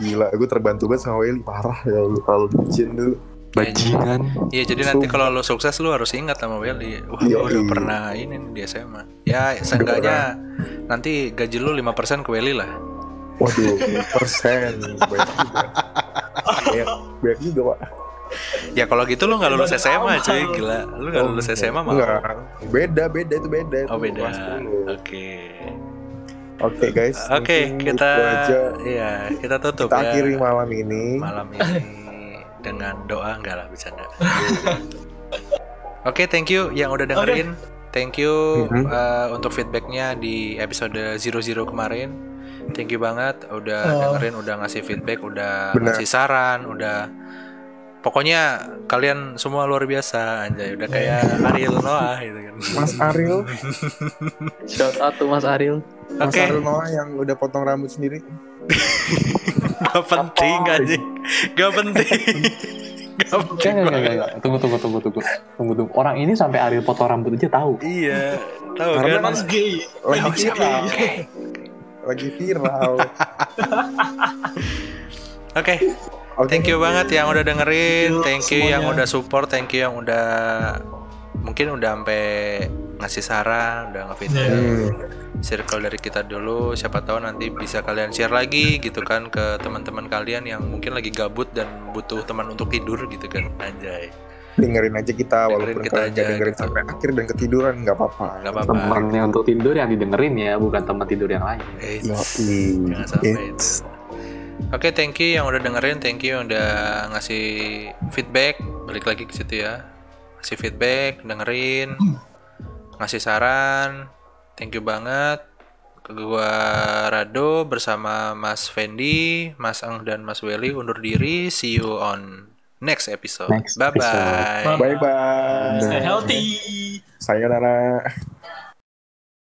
Gila, gue terbantu banget sama Welly Parah ya lu kalau di ujian dulu Bajingan. Iya jadi nanti kalau lo sukses lo harus ingat sama Welly. Wah Iya, udah iya. pernah ini di SMA. Ya seenggaknya nanti gaji lo 5% ke Welly lah. Waduh, persen Banyak juga Banyak juga, Pak. Ya kalau gitu lu nggak lulus SMA cuy, gila. Lu nggak lulus SMA mau? Enggak. Beda, beda itu beda. Oh itu beda. 10. Oke. Oke, guys. Oke, mungkin kita aja. iya, kita tutup Kita ya. akhiri malam ini. malam ini dengan doa enggak lah bercanda. Oke, thank you yang udah dengerin. Thank you Mhm. uh, untuk feedbacknya di episode 00 kemarin. Thank you banget udah Oh. dengerin, udah ngasih feedback, udah Benar. ngasih saran, udah pokoknya kalian semua luar biasa anjay, udah kayak Ariel Noah gitu kan. Mas Ariel, Shout out to Mas Ariel. Mas Oke. Ariel Noah yang udah potong rambut sendiri. Gak penting anjing. Gak penting. Gak penting. Enggak, enggak, enggak, enggak. Tunggu, tunggu, tunggu, tunggu. Tunggu, tunggu. Orang ini sampai Ariel potong rambut aja tahu. Iya, tahu Karena kan? Mas gay. Lagi Oh, viral. Lagi viral. Oke, Oke. thank you banget yang udah dengerin, Thank you thank you yang udah support, thank you yang udah mungkin udah sampai ngasih saran, udah ngefeedback Hmm. circle dari kita dulu. Siapa tahu nanti bisa kalian share lagi gitu kan ke teman-teman kalian yang mungkin lagi gabut dan butuh teman untuk tidur gitu kan, anjay. dengerin aja kita Dengerin walaupun kita kalian aja, dengerin gitu. sampai akhir dan ketiduran nggak apa-apa. Gak apa-apa. Temannya untuk tidur yang didengerin ya, bukan teman tidur yang lain. Eh, Yoi. Jangan sampai It's- itu. Oke, thank you yang udah dengerin, thank you yang udah ngasih feedback. Balik lagi ke situ ya. Ngasih feedback, dengerin, ngasih saran. Thank you banget. Ke gua Rado bersama Mas Fendi, Mas Ang dan Mas Welly undur diri. See you on next episode. Next Bye bye. episode. Bye bye. Stay healthy. Sayonara.